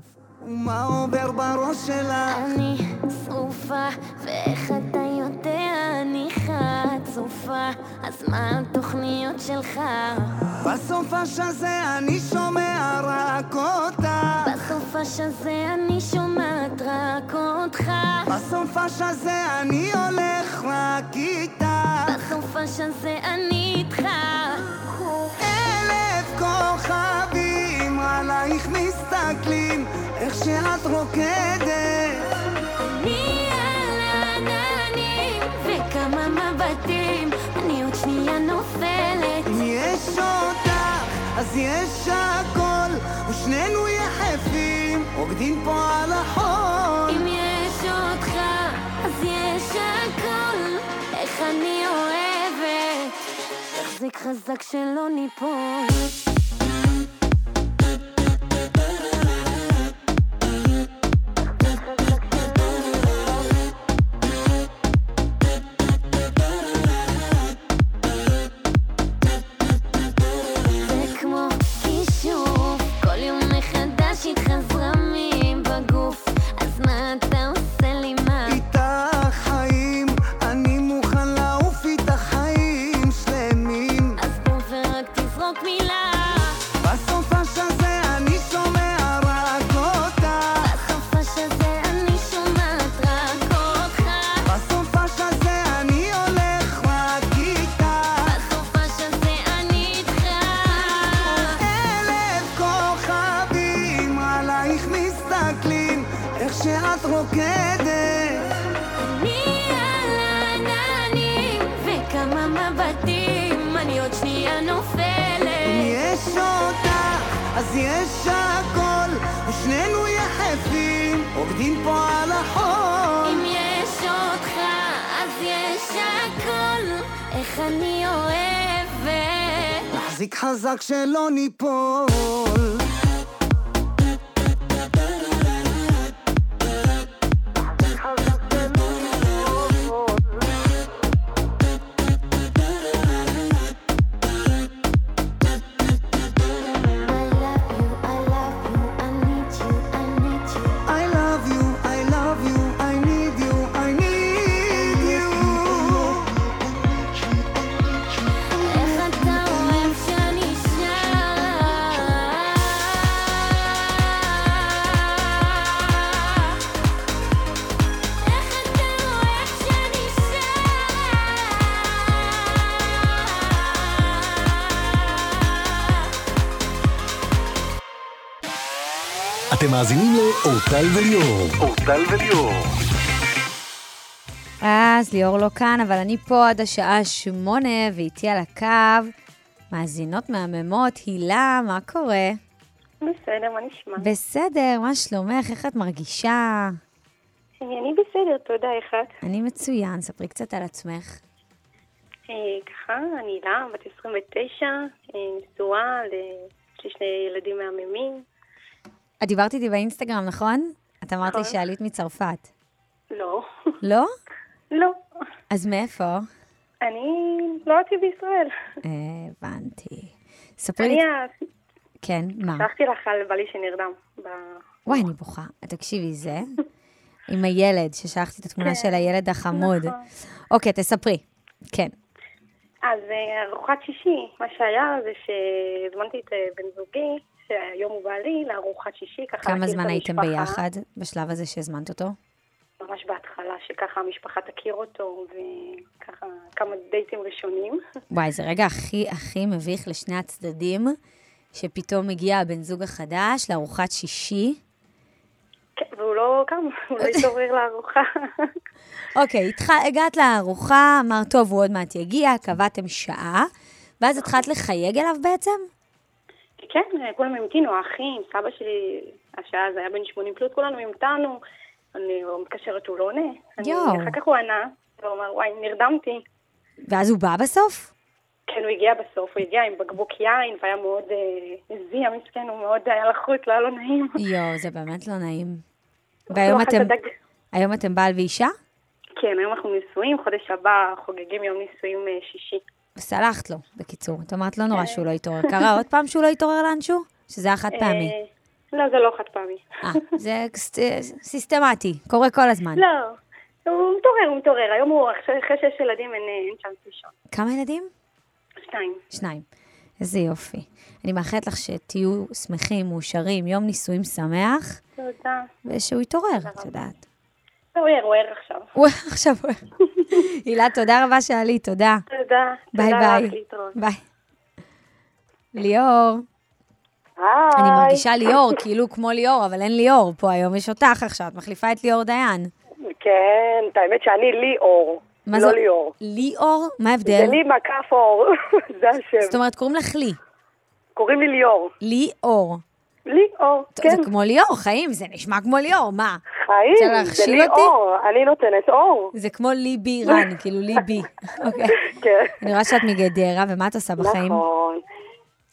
D: ומה עובר בראש שלה?
H: אני שרופה, ואיך אתה יודע אני חצופה, אז מה התוכניות שלך?
D: בסופש הזה אני שומע רק אותה
H: בסופש הזה אני שומעת רק אותך.
D: בסופש הזה אני הולך רק איתה
H: בסופש הזה אני איתך.
D: אלף כוכבים עלייך מסתכלים איך שאת רוקדת.
H: אני העננים וכמה מבטים אני עוד שנייה נופלת.
D: אם יש אותך אז יש הכל ושנינו יחפים רוקדים פה על החול.
H: אם יש אותך אז יש הכל. איך אני אוהבת תחזיק חזק שלא ניפול
D: נחזיק חזק שלא ניפול.
B: מאזינים לאורטל וליאור.
C: אורטל וליאור.
E: אז ליאור לא כאן, אבל אני פה עד השעה שמונה, ואיתי על הקו מאזינות מהממות. הילה, מה קורה?
J: בסדר, מה נשמע?
E: בסדר, מה שלומך? איך את מרגישה?
J: אני בסדר, תודה, איך את?
E: אני מצוין, ספרי קצת על עצמך.
J: אה, ככה, אני הילה, בת 29, אה, נשואה, יש לי שני ילדים מהממים.
E: את דיברת איתי באינסטגרם, נכון? את אמרת לי
J: נכון.
E: שעלית מצרפת.
J: לא,
E: לא?
J: לא.
E: אז מאיפה?
J: אני נולדתי בישראל.
E: אה, הבנתי. ספרי לי...
J: אני ה-
E: כן, מה?
J: שלחתי לך על בעלי שנרדם.
E: וואי, אני בוכה. תקשיבי, זה עם הילד, ששלחתי את התמונה
J: כן,
E: של הילד החמוד.
J: נכון.
E: אוקיי, תספרי. כן.
J: אז אה, ארוחת שישי, מה שהיה זה שהזמנתי את אה, בן זוגי, שהיום הוא בעלי, לארוחת שישי, ככה
E: כמה זמן הייתם. ביחד בשלב הזה שהזמנת אותו?
J: ממש בהתחלה, שככה המשפחה תכיר אותו, וככה כמה דייטים ראשונים.
E: וואי, זה רגע הכי הכי מביך לשני הצדדים, שפתאום מגיע הבן זוג החדש לארוחת שישי.
J: כן, והוא לא קם, הוא לא התעורר לארוחה.
E: אוקיי, התח... הגעת לארוחה, אמרת, טוב, הוא עוד מעט יגיע, קבעתם שעה, ואז התחלת לחייג אליו בעצם?
J: כן, כולם המתינו, האחים, סבא שלי, השעה זה היה בן 80 פלוס, כולנו המתנו. אני לא מתקשרת, הוא לא עונה.
E: יואו.
J: אחר כך הוא ענה, והוא אמר, וואי, נרדמתי.
E: ואז הוא בא בסוף?
J: כן, הוא הגיע בסוף, הוא הגיע עם בקבוק יין, והיה מאוד אה, הזיע, מסכן, הוא מאוד היה לחוץ, לא היה לו נעים.
E: יואו, זה באמת לא נעים.
J: הוא
E: והיום אתם, היום אתם בעל ואישה?
J: כן, היום אנחנו נשואים, חודש הבא חוגגים יום נישואים אה, שישי.
E: וסלחת לו, בקיצור. את אמרת, לא נורא שהוא לא יתעורר. קרה עוד פעם שהוא לא יתעורר לאנשהו? שזה היה חד פעמי.
J: אה, לא, זה לא חד פעמי.
E: אה, זה סיסטמטי, קורה כל הזמן.
J: לא, הוא מתעורר, הוא מתעורר. היום הוא, אחרי שיש ילדים, אין צ'אנס לישון.
E: כמה ילדים?
J: שתיים.
E: שניים. איזה יופי. אני מאחלת לך שתהיו שמחים, מאושרים, יום נישואים שמח,
J: תודה.
E: ושהוא יתעורר, את יודעת.
J: הוא ער, הוא ער עכשיו.
E: הוא עכשיו... הילה, תודה רבה שעלית, תודה.
J: תודה.
E: ביי ביי. ביי. ליאור,
J: היי.
E: אני מרגישה ליאור, כאילו כמו ליאור, אבל אין ליאור פה היום, יש אותך עכשיו, את מחליפה את ליאור דיין.
K: כן, האמת שאני ליאור,
E: מה
K: לא
E: זה-
K: ליאור.
E: ליאור? מה
K: זה
E: ההבדל?
K: לי מקף אור, זה השם.
E: זאת אומרת, קוראים לך לי.
K: קוראים לי ליאור.
E: ליאור.
K: ליאור, כן.
E: זה כמו ליאור, חיים, זה נשמע כמו ליאור, מה?
K: חיים, זה
E: להכשיל
K: לי
E: אותי?
K: אור, אני נותנת אור.
E: זה כמו ליבי רן, כאילו ליבי. אוקיי.
K: כן.
E: אני רואה שאת מגדרה, ומה את עושה בחיים?
K: נכון.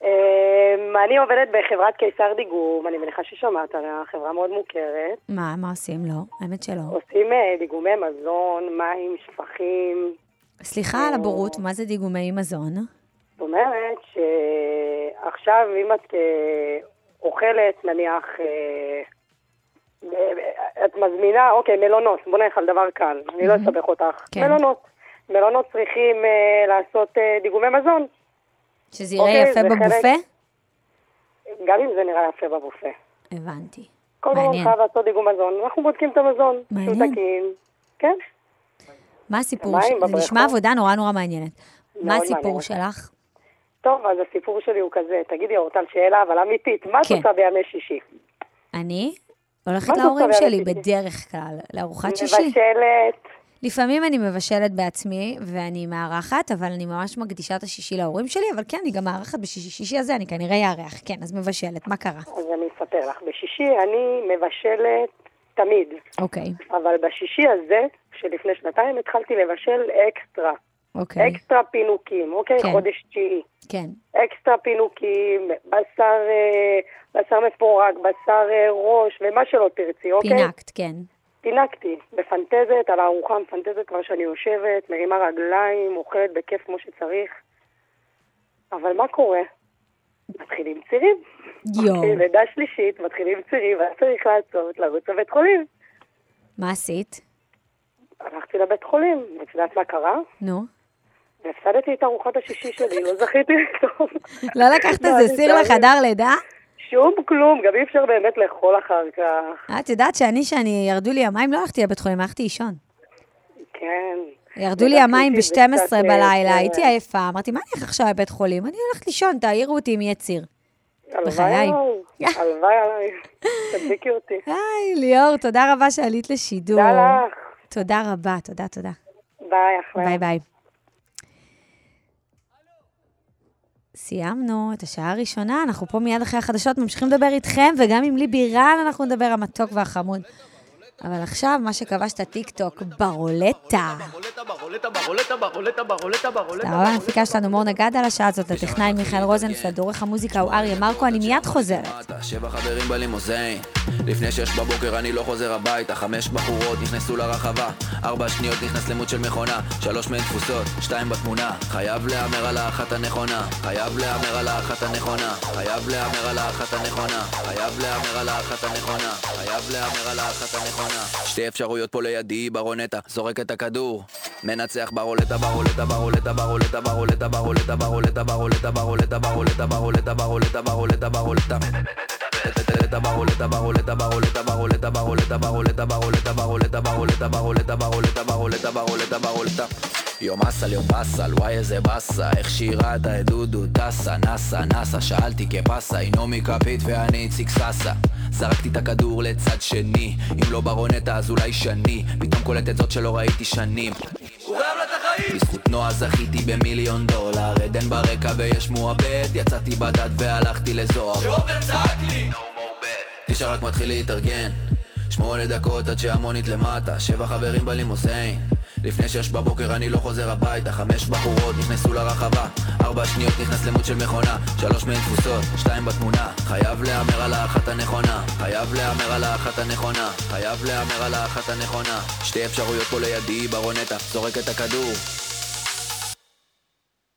K: אמ, אני עובדת בחברת קיסר דיגום, אני מניחה ששמעת עליה, חברה מאוד מוכרת.
E: מה, מה עושים? לא, האמת שלא.
K: עושים אה, דיגומי מזון, מים, שפכים.
E: סליחה על הבורות, מה זה דיגומי מזון?
K: זאת אומרת שעכשיו אם את אה, אוכלת, נניח, אה, אה, את מזמינה, אוקיי, מלונות, בוא נלך על דבר קל, אני לא. אסבך אותך.
E: כן.
K: מלונות. מלונות צריכים אה, לעשות דיגומי מזון,
E: שזה יראה
K: אוקיי,
E: יפה בבופה?
K: גם אם זה נראה יפה בבופה.
E: הבנתי.
K: כל דבר. חייב לעשות דיגום מזון, אנחנו בודקים את המזון,
E: מעניין.
K: כן,
E: מה הסיפור? זה. נשמע עבודה נורא נורא מעניינת. מה
K: מאוד
E: הסיפור. שלך?
K: טוב, אז הסיפור שלי הוא כזה, תגידי, אורטל, שאלה, אבל אמיתית, מה את
E: כן.
K: עושה בימי שישי?
E: אני הולכת להורים שלי? בדרך כלל, לארוחת שישי.
K: מבשלת,
E: לפעמים אני מבשלת בעצמי ואני מארחת, אבל אני ממש מקדישה את השישי להורים שלי, אבל כן, אני גם מארחת בשישי שישי הזה, אני כנראה אארח. כן, אז מבשלת, מה קרה?
K: אז אני אספר לך. בשישי אני מבשלת תמיד,
E: אוקיי,
K: אבל בשישי הזה, שלפני שנתיים, התחלתי לבשל אקסטרה.
E: אוקיי.
K: אקסטרה פינוקים, אוקיי?
E: כן.
K: חודש תשיעי.
E: כן,
K: אקסטרה פינוקים, בשר, אה, בשר מפורק, בשר אה, ראש, ומה שלא תרצי, אוקיי?
E: פינקת, כן.
K: פינקתי, מפנטזת, על הארוחה מפנטזת כבר שאני יושבת, מרימה רגליים, אוכלת בכיף כמו שצריך. אבל מה קורה? מתחילים צירים.
E: יואו.
K: אוקיי, לידה שלישית, מתחילים צירים, ואז צריך לעשות, לרוץ לבית חולים.
E: מה עשית?
K: הלכתי לבית חולים, ואת יודעת מה קרה?
E: נו.
K: והפסדתי את ארוחת השישי שלי, לא זכיתי לטוב.
E: לא לקחת איזה סיר לחדר לידה?
K: שום כלום, גם אי אפשר באמת לאכול אחר כך.
E: את יודעת שאני, שאני, ירדו לי המים, לא הלכתי לבית חולים, הלכתי לישון.
K: כן.
E: ירדו לי המים
K: ודחיתי
E: ב-12
K: וקצת, אה,
E: בלילה,
K: כן.
E: הייתי עייפה, אמרתי, מה אני אלך עכשיו לבית חולים? אני הולכת לישון, תעירו אותי אם יהיה ציר. בחיי.
K: הלוואי עליי, תדביקי אותי.
E: היי, ליאור, תודה רבה שעלית לשידור.
K: תודה לך.
E: תודה רבה, תודה, תודה.
K: ביי, אחלה.
E: ביי ביי. סיימנו את השעה הראשונה, אנחנו פה מיד אחרי החדשות ממשיכים לדבר איתכם, וגם עם ליבי רן אנחנו נדבר המתוק והחמוד. אבל עכשיו, מה שכבש את הטיקטוק, ברולטה. תודה רבה למפיקה שלנו מור נגד על השעה הזאת, הטכנאי מיכאל רוזנפלד, עורך המוזיקה הוא אריה מרקו, אני מיד חוזרת.
L: שבע חברים בלימוזיין. לפני שש בבוקר אני לא חוזר הביתה. חמש בחורות נכנסו לרחבה. ארבע שניות נכנס למות של מכונה. שלוש מהן תפוסות, שתיים בתמונה. חייב להמר על האחת הנכונה. חייב להמר על האחת הנכונה. חייב להמר על האחת הנכונה. חייב להמר על האחת הנכונה. חייב להמר על האחת הנכונה שתי אפשרויות פה לידי ברונטה זורק את הכדור מנצח ברולטה ברולטה ברולטה ברולטה ברולטה ברולטה ברולטה ברולטה ברולטה ברולטה ברולטה ברולטה ברולטה ברולטה baroleta, baroleta, baroleta, baroleta, baroleta, baroleta, baroleta, baroleta, baroleta, baroleta, baroleta, baroleta, baroleta, baroleta, baroleta. יום אסל, יום באסל, וואי איזה באסה, איך שהיא ראתה את דודו טסה, נסה, נסה, שאלתי כפסה, היא נעמי כפית ואני איציק ססה. זרקתי את הכדור לצד שני, אם לא ברונטה אז אולי שני, פתאום קולטת זאת שלא ראיתי שנים. בזכות נועה זכיתי במיליון דולר, עדן ברקע ויש מועבד, יצאתי בדד והלכתי לזוהר. שעופר צעק לי! תשע רק מתחיל להתארגן. שמונה דקות עד שהמונית למטה שבע חברים בלימוסיין. לפני שש בבוקר אני לא חוזר הביתה חמש בחורות נכנסו לרחבה. ארבע שניות נכנס למות של מכונה שלוש מהן תפוסות, שתיים בתמונה. חייב להמר על האחת הנכונה חייב להמר על האחת הנכונה חייב להמר על האחת הנכונה. שתי אפשרויות פה לידי ברונטה זורק את הכדור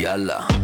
B: Yalla.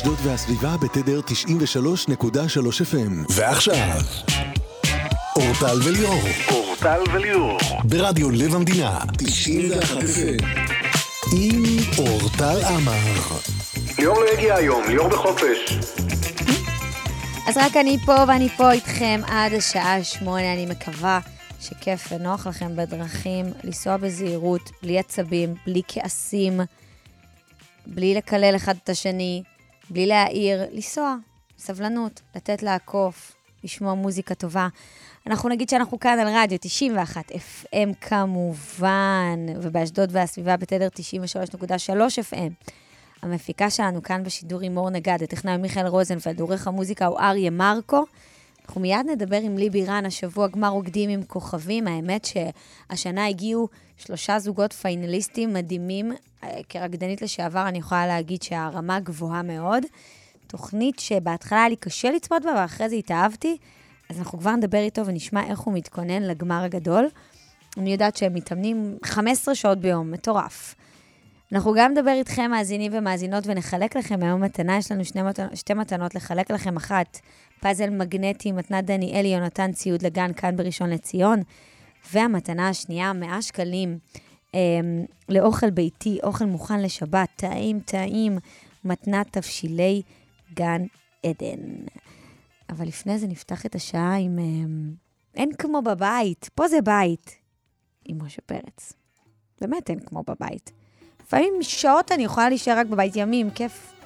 B: באשדוד והסביבה בתדר 93.3 FM. ועכשיו, אורטל וליאור.
C: אורטל וליאור.
B: ברדיו לב המדינה. 91 FM. עם אורטל עמר.
C: ליאור לא הגיע היום, ליאור בחופש.
E: אז רק אני פה ואני פה איתכם עד השעה שמונה, אני מקווה שכיף ונוח לכם בדרכים, לנסוע בזהירות, בלי עצבים, בלי כעסים, בלי לקלל אחד את השני, בלי להעיר, לנסוע, סבלנות, לתת לעקוף, לשמוע מוזיקה טובה. אנחנו נגיד שאנחנו כאן על רדיו 91 FM כמובן, ובאשדוד והסביבה בתדר 93.3 FM. המפיקה שלנו כאן בשידור היא מור נגד, הטכנאי מיכאל רוזנפלד, עורך המוזיקה הוא אריה מרקו. אנחנו מיד נדבר עם ליבי רן, השבוע גמר רוקדים עם כוכבים. האמת שהשנה הגיעו שלושה זוגות פיינליסטים מדהימים. אה, כרקדנית לשעבר אני יכולה להגיד שהרמה גבוהה מאוד. תוכנית שבהתחלה היה לי קשה לצפות בה, ואחרי זה התאהבתי. אז אנחנו כבר נדבר איתו ונשמע איך הוא מתכונן לגמר הגדול. אני יודעת שהם מתאמנים 15 שעות ביום, מטורף. אנחנו גם נדבר איתכם, מאזינים ומאזינות, ונחלק לכם היום מתנה. יש לנו שני מת... שתי מתנות לחלק לכם. אחת, פאזל מגנטי, מתנת דניאלי, יונתן ציוד לגן כאן בראשון לציון. והמתנה השנייה, 100 שקלים אה, לאוכל ביתי, אוכל מוכן לשבת, טעים, טעים, מתנת תבשילי גן עדן. אבל לפני זה נפתח את השעה עם אה, אין כמו בבית, פה זה בית, עם משה פרץ. באמת אין כמו בבית. לפעמים שעות אני יכולה להישאר רק בבית, ימים, כיף.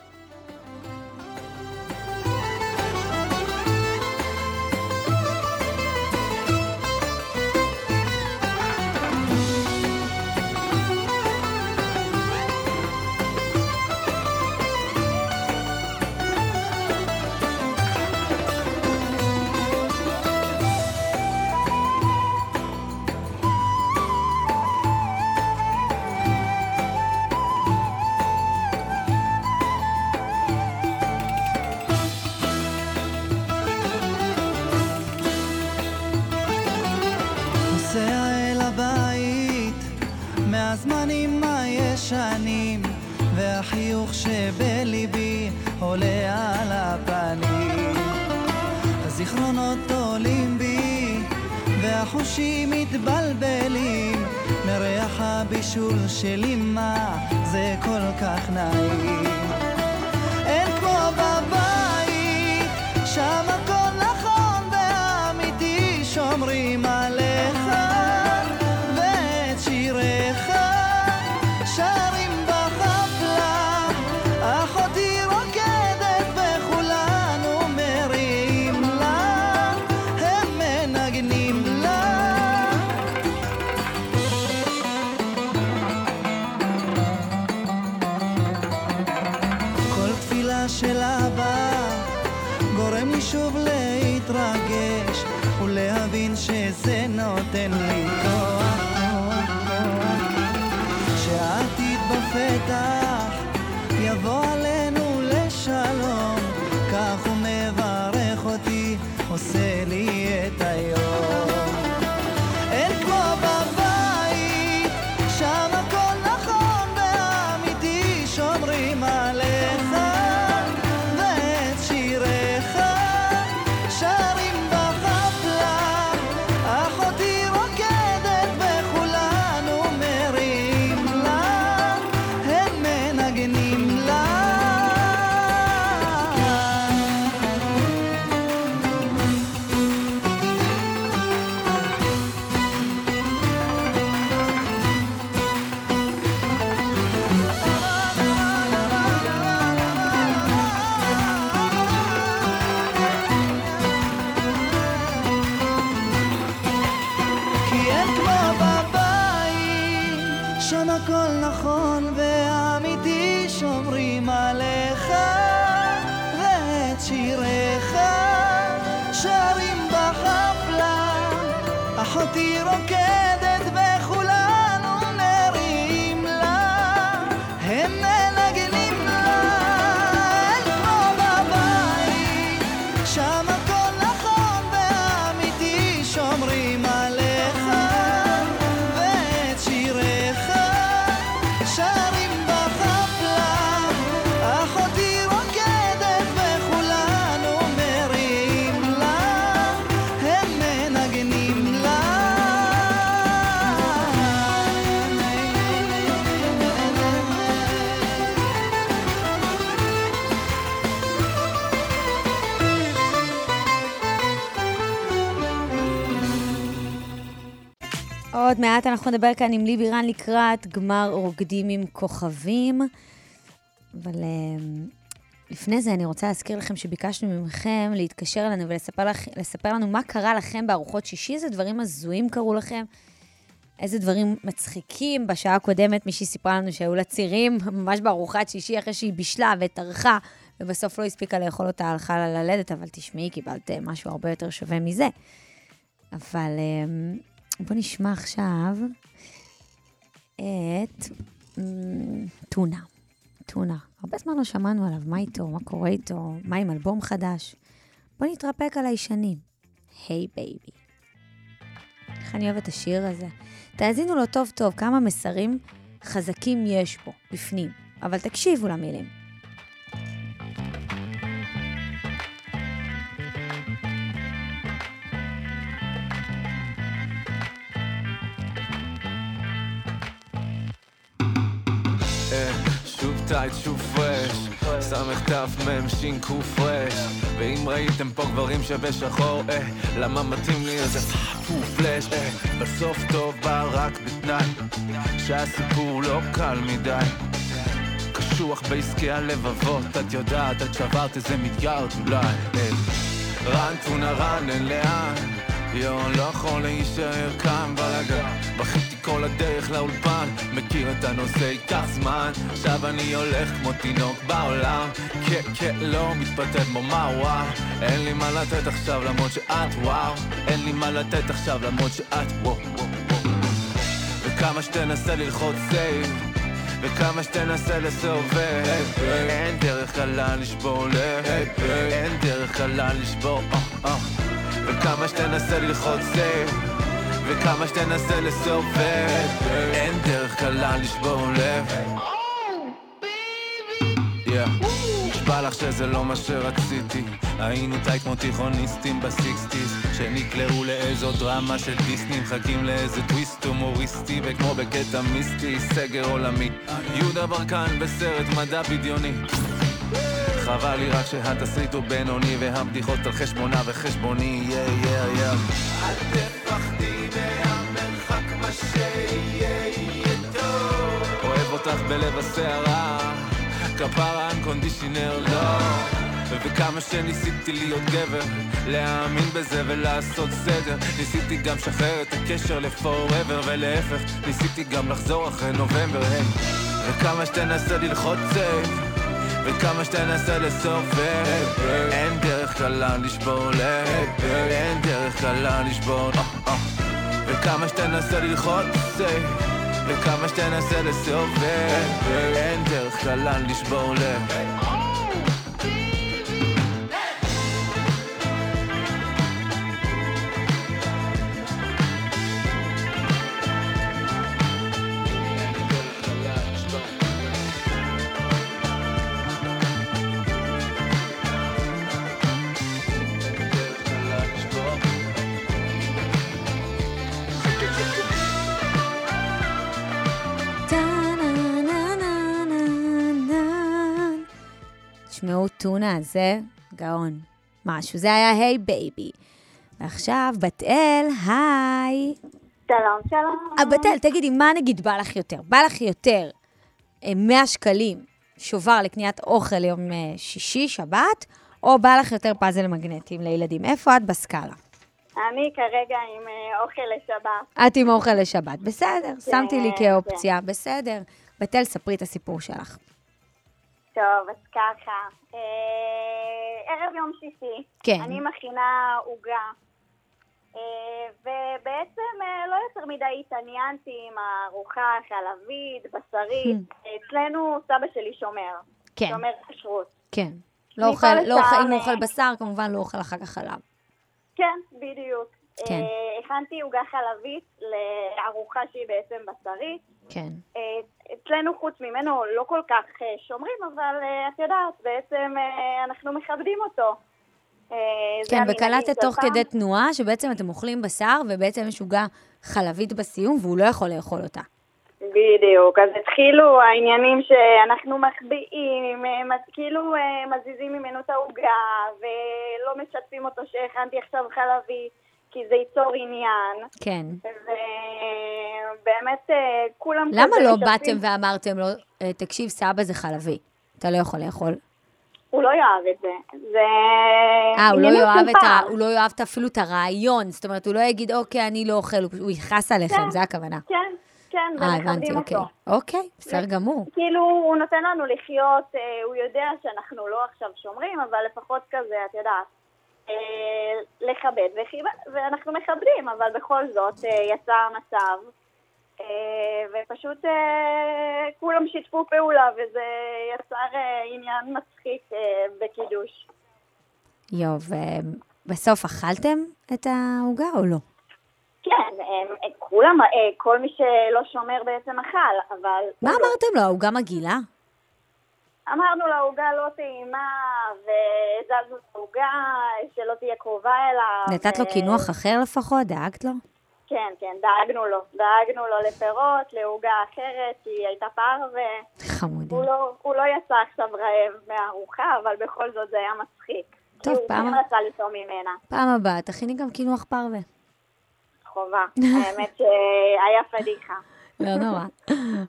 F: خطيرة كادت بان
E: עוד מעט אנחנו נדבר כאן עם ליבי רן לקראת גמר רוקדים עם כוכבים. אבל אה, לפני זה אני רוצה להזכיר לכם שביקשנו מכם להתקשר אלינו ולספר לכ- לנו מה קרה לכם בארוחות שישי, איזה דברים הזויים קרו לכם, איזה דברים מצחיקים. בשעה הקודמת מישהי סיפרה לנו שהיו לה צירים ממש בארוחת שישי אחרי שהיא בישלה וטרחה, ובסוף לא הספיקה לאכול אותה, הלכה ללדת, אבל תשמעי, קיבלת משהו הרבה יותר שווה מזה. אבל בואו נשמע עכשיו את אמ, טונה. טונה. הרבה זמן לא שמענו עליו, מה איתו, מה קורה איתו, מה עם אלבום חדש. בואו נתרפק על הישנים. היי hey, baby. איך אני אוהבת את השיר הזה. תאזינו לו טוב טוב, כמה מסרים חזקים יש פה, בפנים, אבל תקשיבו למילים.
M: טייט, שוב פרש, סמך תף מם שין קו פרש. ואם ראיתם פה גברים שבשחור, אה, למה מתאים לי איזה פו פלאש, אה, בסוף טוב בא רק בתנאי שהסיפור לא קל מדי. קשוח בעסקי הלבבות, את יודעת, את שברת איזה מיליארד אולי, אה, רן טונה רן, אין לאן. יואו, לא יכול להישאר כאן בלאגן בכיתי כל הדרך לאולפן מכיר את הנושא, ייקח זמן. עכשיו אני הולך כמו תינוק בעולם. כן, כן, לא מתפתל כמו מה וואו? אין לי מה לתת עכשיו למרות שאת וואו. אין לי מה לתת עכשיו למרות שאת וואו. וכמה שתנסה ללחוץ save וכמה שתנסה לסובב. אין דרך קלה לשבור לב אין דרך קלה לשבור אה, אה. וכמה שתנסה ללחוץ save וכמה שתנסה לסובב. אין דרך קלה לשבור לב. נשבע לך שזה לא מה שרציתי. היינו tight כמו תיכוניסטים ב sixties. שנקלעו לאיזו דרמה של דיסני. מחכים לאיזה טוויסט הומוריסטי וכמו בקטע מיסטי סגר עולמי. יהודה ברקן בסרט מדע בדיוני חבל לי רק שהתסריט הוא בינוני והבדיחות על חשבונה וחשבוני יא יא יא. אל תפחדי מהמרחק מה שיהיה יהיה טוב. אוהב אותך בלב הסערה כפרה unconditional love. וכמה שניסיתי להיות גבר להאמין בזה ולעשות סדר ניסיתי גם לשחרר את הקשר ל forever ולהפך ניסיתי גם לחזור אחרי נובמבר היי. וכמה שתנסה ללחוץ save וכמה שתנסה לסובב. אין דרך קלה לשבור לב. אין דרך קלה לשבור אה, אה. וכמה שתנסה ללחוץ סייב וכמה שתנסה לסובב. אין דרך קלה לשבור לב
E: תשמעו, טונה, זה גאון. משהו. זה היה hey baby. ועכשיו, בת אל, היי.
N: שלום, שלום.
E: אה, בת אל, תגידי, מה נגיד בא לך יותר? בא לך יותר אה, 100 שקלים שובר לקניית אוכל ליום אה, שישי, שבת, או בא לך יותר פאזל מגנטים לילדים? איפה את בסקאלה?
N: אני כרגע עם אה, אוכל לשבת.
E: את עם אוכל לשבת, בסדר, שמתי לי
N: כן,
E: כאופציה, בסדר. בת אל, ספרי את הסיפור שלך.
N: טוב, אז ככה. אה, ערב יום שישי.
E: כן.
N: אני מכינה עוגה. אה, ובעצם אה, לא יותר מדי התעניינתי עם הארוחה החלבית, בשרית. אצלנו סבא שלי שומר.
E: כן.
N: שומר כשרות.
E: כן. לא אוכל, לא אוכל, אם הוא אוכל בשר, כמובן לא אוכל אחר כך חלב.
N: כן, בדיוק.
E: כן.
N: הכנתי עוגה חלבית לארוחה שהיא בעצם בשרית.
E: כן.
N: אה, אצלנו חוץ ממנו לא כל כך אה, שומרים, אבל אה, את יודעת, בעצם אנחנו מכבדים אותו.
E: כן, וקלטת תוך
N: שלך.
E: כדי תנועה, שבעצם אתם אוכלים בשר, ובעצם יש עוגה חלבית בסיום, והוא לא יכול לאכול אותה.
N: בדיוק, אז התחילו העניינים שאנחנו מחביאים, כאילו מזיזים ממנו את העוגה, ולא משתפים אותו שהכנתי עכשיו חלבי, כי זה ייצור עניין.
E: כן.
N: ובאמת אה, כולם
E: למה לא
N: משתפים-
E: באתם ואמרתם לו, "אה, תקשיב, סבא זה חלבי, אתה לא יכול לאכול?
N: הוא לא יאהב את זה. זה...
E: אה, הוא לא ה... הוא לא יאהב אפילו את הרעיון. זאת אומרת, הוא לא יגיד, אוקיי, אני לא אוכל, הוא- יכעס עליכם,
N: כן.
E: זה הכוונה.
N: כן, כן,
E: אה,
N: ומכבדים
E: אוקיי.
N: אותו.
E: אוקיי, בסדר גמור.
N: כאילו, הוא נותן לנו לחיות, הוא יודע שאנחנו לא עכשיו שומרים, אבל לפחות כזה, את יודעת, לכבד, וחיב- ואנחנו מכבדים, אבל בכל זאת אה, יצא מצב, אה, ופשוט אה, כולם שיתפו פעולה, וזה יצר אה, עניין מצחיק אה, בקידוש.
E: יואו, ובסוף אכלתם את העוגה או לא?
N: כן, אה, אה, כולם, אה, כל מי שלא שומר בעצם אכל, אבל...
E: מה אמרתם לו, העוגה מגעילה?
N: אמרנו לה, עוגה לא טעימה, והזזנו את העוגה, שלא תהיה קרובה אליו.
E: נתת לו
N: ו-
E: קינוח אחר לפחות? דאגת לו?
N: כן, כן, דאגנו לו. דאגנו לו לפירות, לעוגה אחרת, כי היא הייתה פרווה.
E: חמודי.
N: הוא לא, הוא לא יצא עכשיו רעב מהארוחה, אבל בכל זאת זה היה מצחיק.
E: טוב,
N: כי הוא
E: פעם-
N: כן רצה ליטום ממנה.
E: פעם הבאה, תכיני גם קינוח פרווה.
N: חובה. האמת שהיה פדיחה.
E: לא נורא.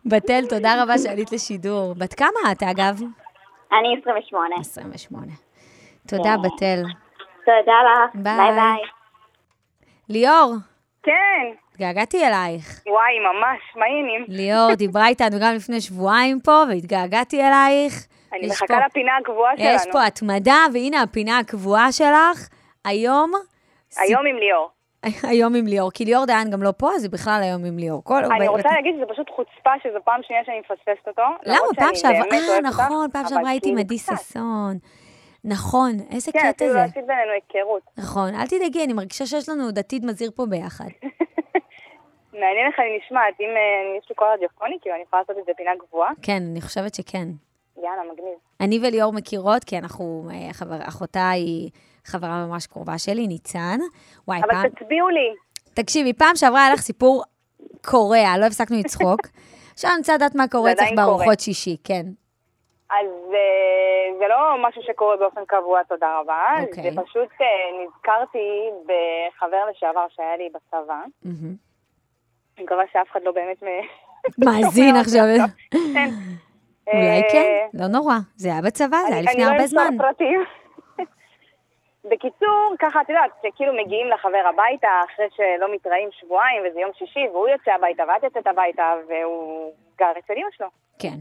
E: בתל, תודה רבה שעלית לשידור. בת כמה את, אגב?
N: אני 28.
E: 28. תודה, בתל.
N: תודה לך.
E: ביי.
N: ביי.
E: ליאור,
O: כן,
E: התגעגעתי אלייך.
O: וואי, ממש, מה העניינים?
E: ליאור דיברה איתנו גם לפני שבועיים פה, והתגעגעתי אלייך.
O: אני
E: יש
O: מחכה
E: פה-
O: לפינה הקבועה שלנו.
E: יש פה התמדה, והנה הפינה הקבועה שלך. היום...
O: היום עם ליאור.
E: היום עם ליאור, כי ליאור דיין גם לא פה, אז זה בכלל היום עם ליאור. כל...
O: אני רוצה להגיד שזו פשוט חוצפה שזו פעם שנייה שאני מפספסת אותו.
E: למה? פעם שעברה, אה, נכון, פעם שעברה הייתי עם
O: כאילו
E: עדי
O: קצת.
E: ששון. נכון, איזה
O: כן,
E: קטע
O: אפילו
E: זה.
O: לא עשית בינינו היכרות.
E: נכון, אל תדאגי, אני מרגישה שיש לנו עוד עתיד מזהיר פה ביחד.
O: מעניין איך אני נשמעת, אם אה, יש לי קול רדיופוני, כאילו אני יכולה לעשות את זה פינה גבוהה.
E: כן, אני חושבת שכן.
O: יאללה, מגניב.
E: אני וליאור מכירות, כי אנחנו, אה, אחותה היא חברה ממש קרובה שלי, ניצן. וואי,
O: אבל
E: פעם...
O: תצביעו לי.
E: תקשיבי, פעם שעברה היה לך סיפור קורע, לא הפסקנו לצחוק. עכשיו אני רוצה לדעת מה קורה אצלך. בארוחות שישי, כן.
O: אז אה, זה לא משהו שקורה באופן קבוע, תודה רבה.
E: אוקיי.
O: זה פשוט אה, נזכרתי בחבר לשעבר שהיה לי בצבא.
E: מהמם.
O: אני מקווה שאף אחד לא באמת...
E: מאזין עכשיו.
O: כן.
E: אולי
O: אה,
E: כן, לא נורא. זה היה בצבא, זה היה
O: אני-
E: לפני
O: אני
E: הרבה
O: לא
E: זמן.
O: אמסור פרטים. בקיצור, ככה, את יודעת, שכאילו מגיעים לחבר הביתה אחרי שלא מתראים שבועיים, וזה יום שישי, והוא יוצא הביתה ואת יוצאת הביתה, והוא גר אצל אמא שלו.
E: כן.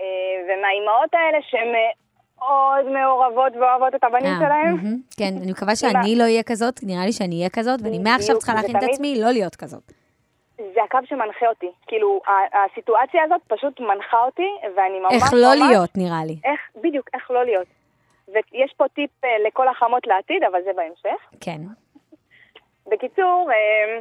O: אה, ומהאימהות האלה שהן מאוד מעורבות ואוהבות את הבנים
E: אה,
O: שלהם.
E: כן, אני מקווה שאני לא אהיה כזאת, נראה לי שאני אהיה כזאת, ואני מעכשיו צריכה להכין את עצמי לא להיות כזאת.
O: זה הקו שמנחה אותי. כאילו, הסיטואציה הזאת פשוט מנחה אותי, ואני ממש
E: איך. לא להיות, נראה לי.
O: איך, בדיוק, איך לא להיות. ויש פה טיפ אה, לכל החמות לעתיד, אבל זה בהמשך.
E: כן.
O: בקיצור, אה,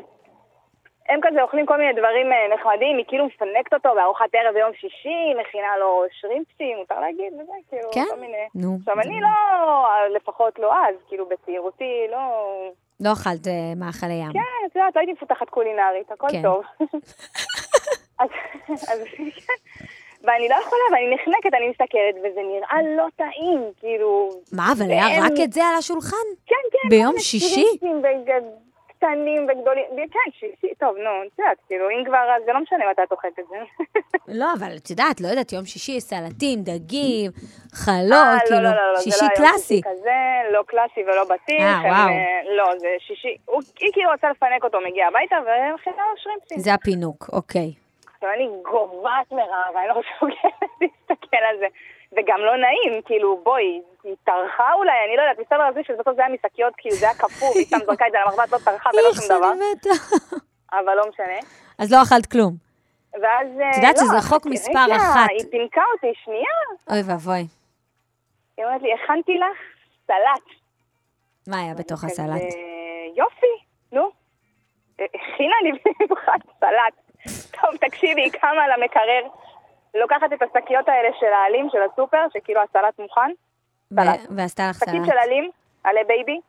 O: הם כזה אוכלים כל מיני דברים אה, נחמדים, היא כאילו מפנקת אותו בארוחת ערב ביום שישי, מכינה לו שרימפסים, מותר להגיד, וזה, כאילו,
E: כן?
O: כל מיני...
E: נו.
O: עכשיו, אני לא, לפחות לא אז, כאילו, בצעירותי, לא...
E: לא אכלת מאכלי ים.
O: כן, את יודעת, לא הייתי מפותחת קולינרית, הכל
E: כן.
O: טוב. אז, אז, כן. ואני לא יכולה, ואני נחנקת, אני מסתכלת, וזה נראה לא טעים, כאילו...
E: מה, אבל היה
O: והם-
E: רק את זה על השולחן?
O: כן, כן.
E: ביום שישי?
O: קטנים וגדולים, כן, שישי, טוב, נו, את יודעת, כאילו, אם כבר, אז זה לא משנה מתי את אוכלת את זה.
E: לא, אבל את יודעת, לא יודעת, יום שישי, סלטים, דגים,
O: אה,
E: חלות,
O: לא,
E: כאילו,
O: לא, לא, לא, זה
E: שישי
O: לא
E: קלאסי.
O: כזה, לא קלאסי ולא בטיח.
E: אה, וואו.
O: אה, לא, זה שישי, היא כאילו רוצה לפנק אותו, מגיע הביתה, ומכינה לו שרימפסים.
E: זה הפינוק, אוקיי.
O: עכשיו אני גוועת מרעב, אני לא מסוגלת להסתכל על זה. וגם לא נעים, כאילו, בואי, היא טרחה אולי, אני לא יודעת, מסתבר על זה שבסוף זה היה משקיות, כאילו זה היה קפוא, והיא סתם זרקה את זה על המחבת, לא טרחה ולא שום דבר. אבל לא משנה.
E: אז לא אכלת כלום.
O: ואז... אה,
E: את יודעת
O: לא,
E: שזה חוק מספר אחת.
O: היא פינקה אותי, שנייה.
E: אוי ואבוי.
O: היא אומרת לי, הכנתי לך סלט.
E: מה היה בתוך הסלט?
O: יופי, נו. אה, הכינה לי במיוחד סלט. טוב, תקשיבי, היא קמה על המקרר, לוקחת את השקיות האלה של העלים של הסופר, שכאילו הסלט מוכן,
E: ו- ועשתה לך
O: שקית
E: סלט.
O: של עלים, עלי בייבי,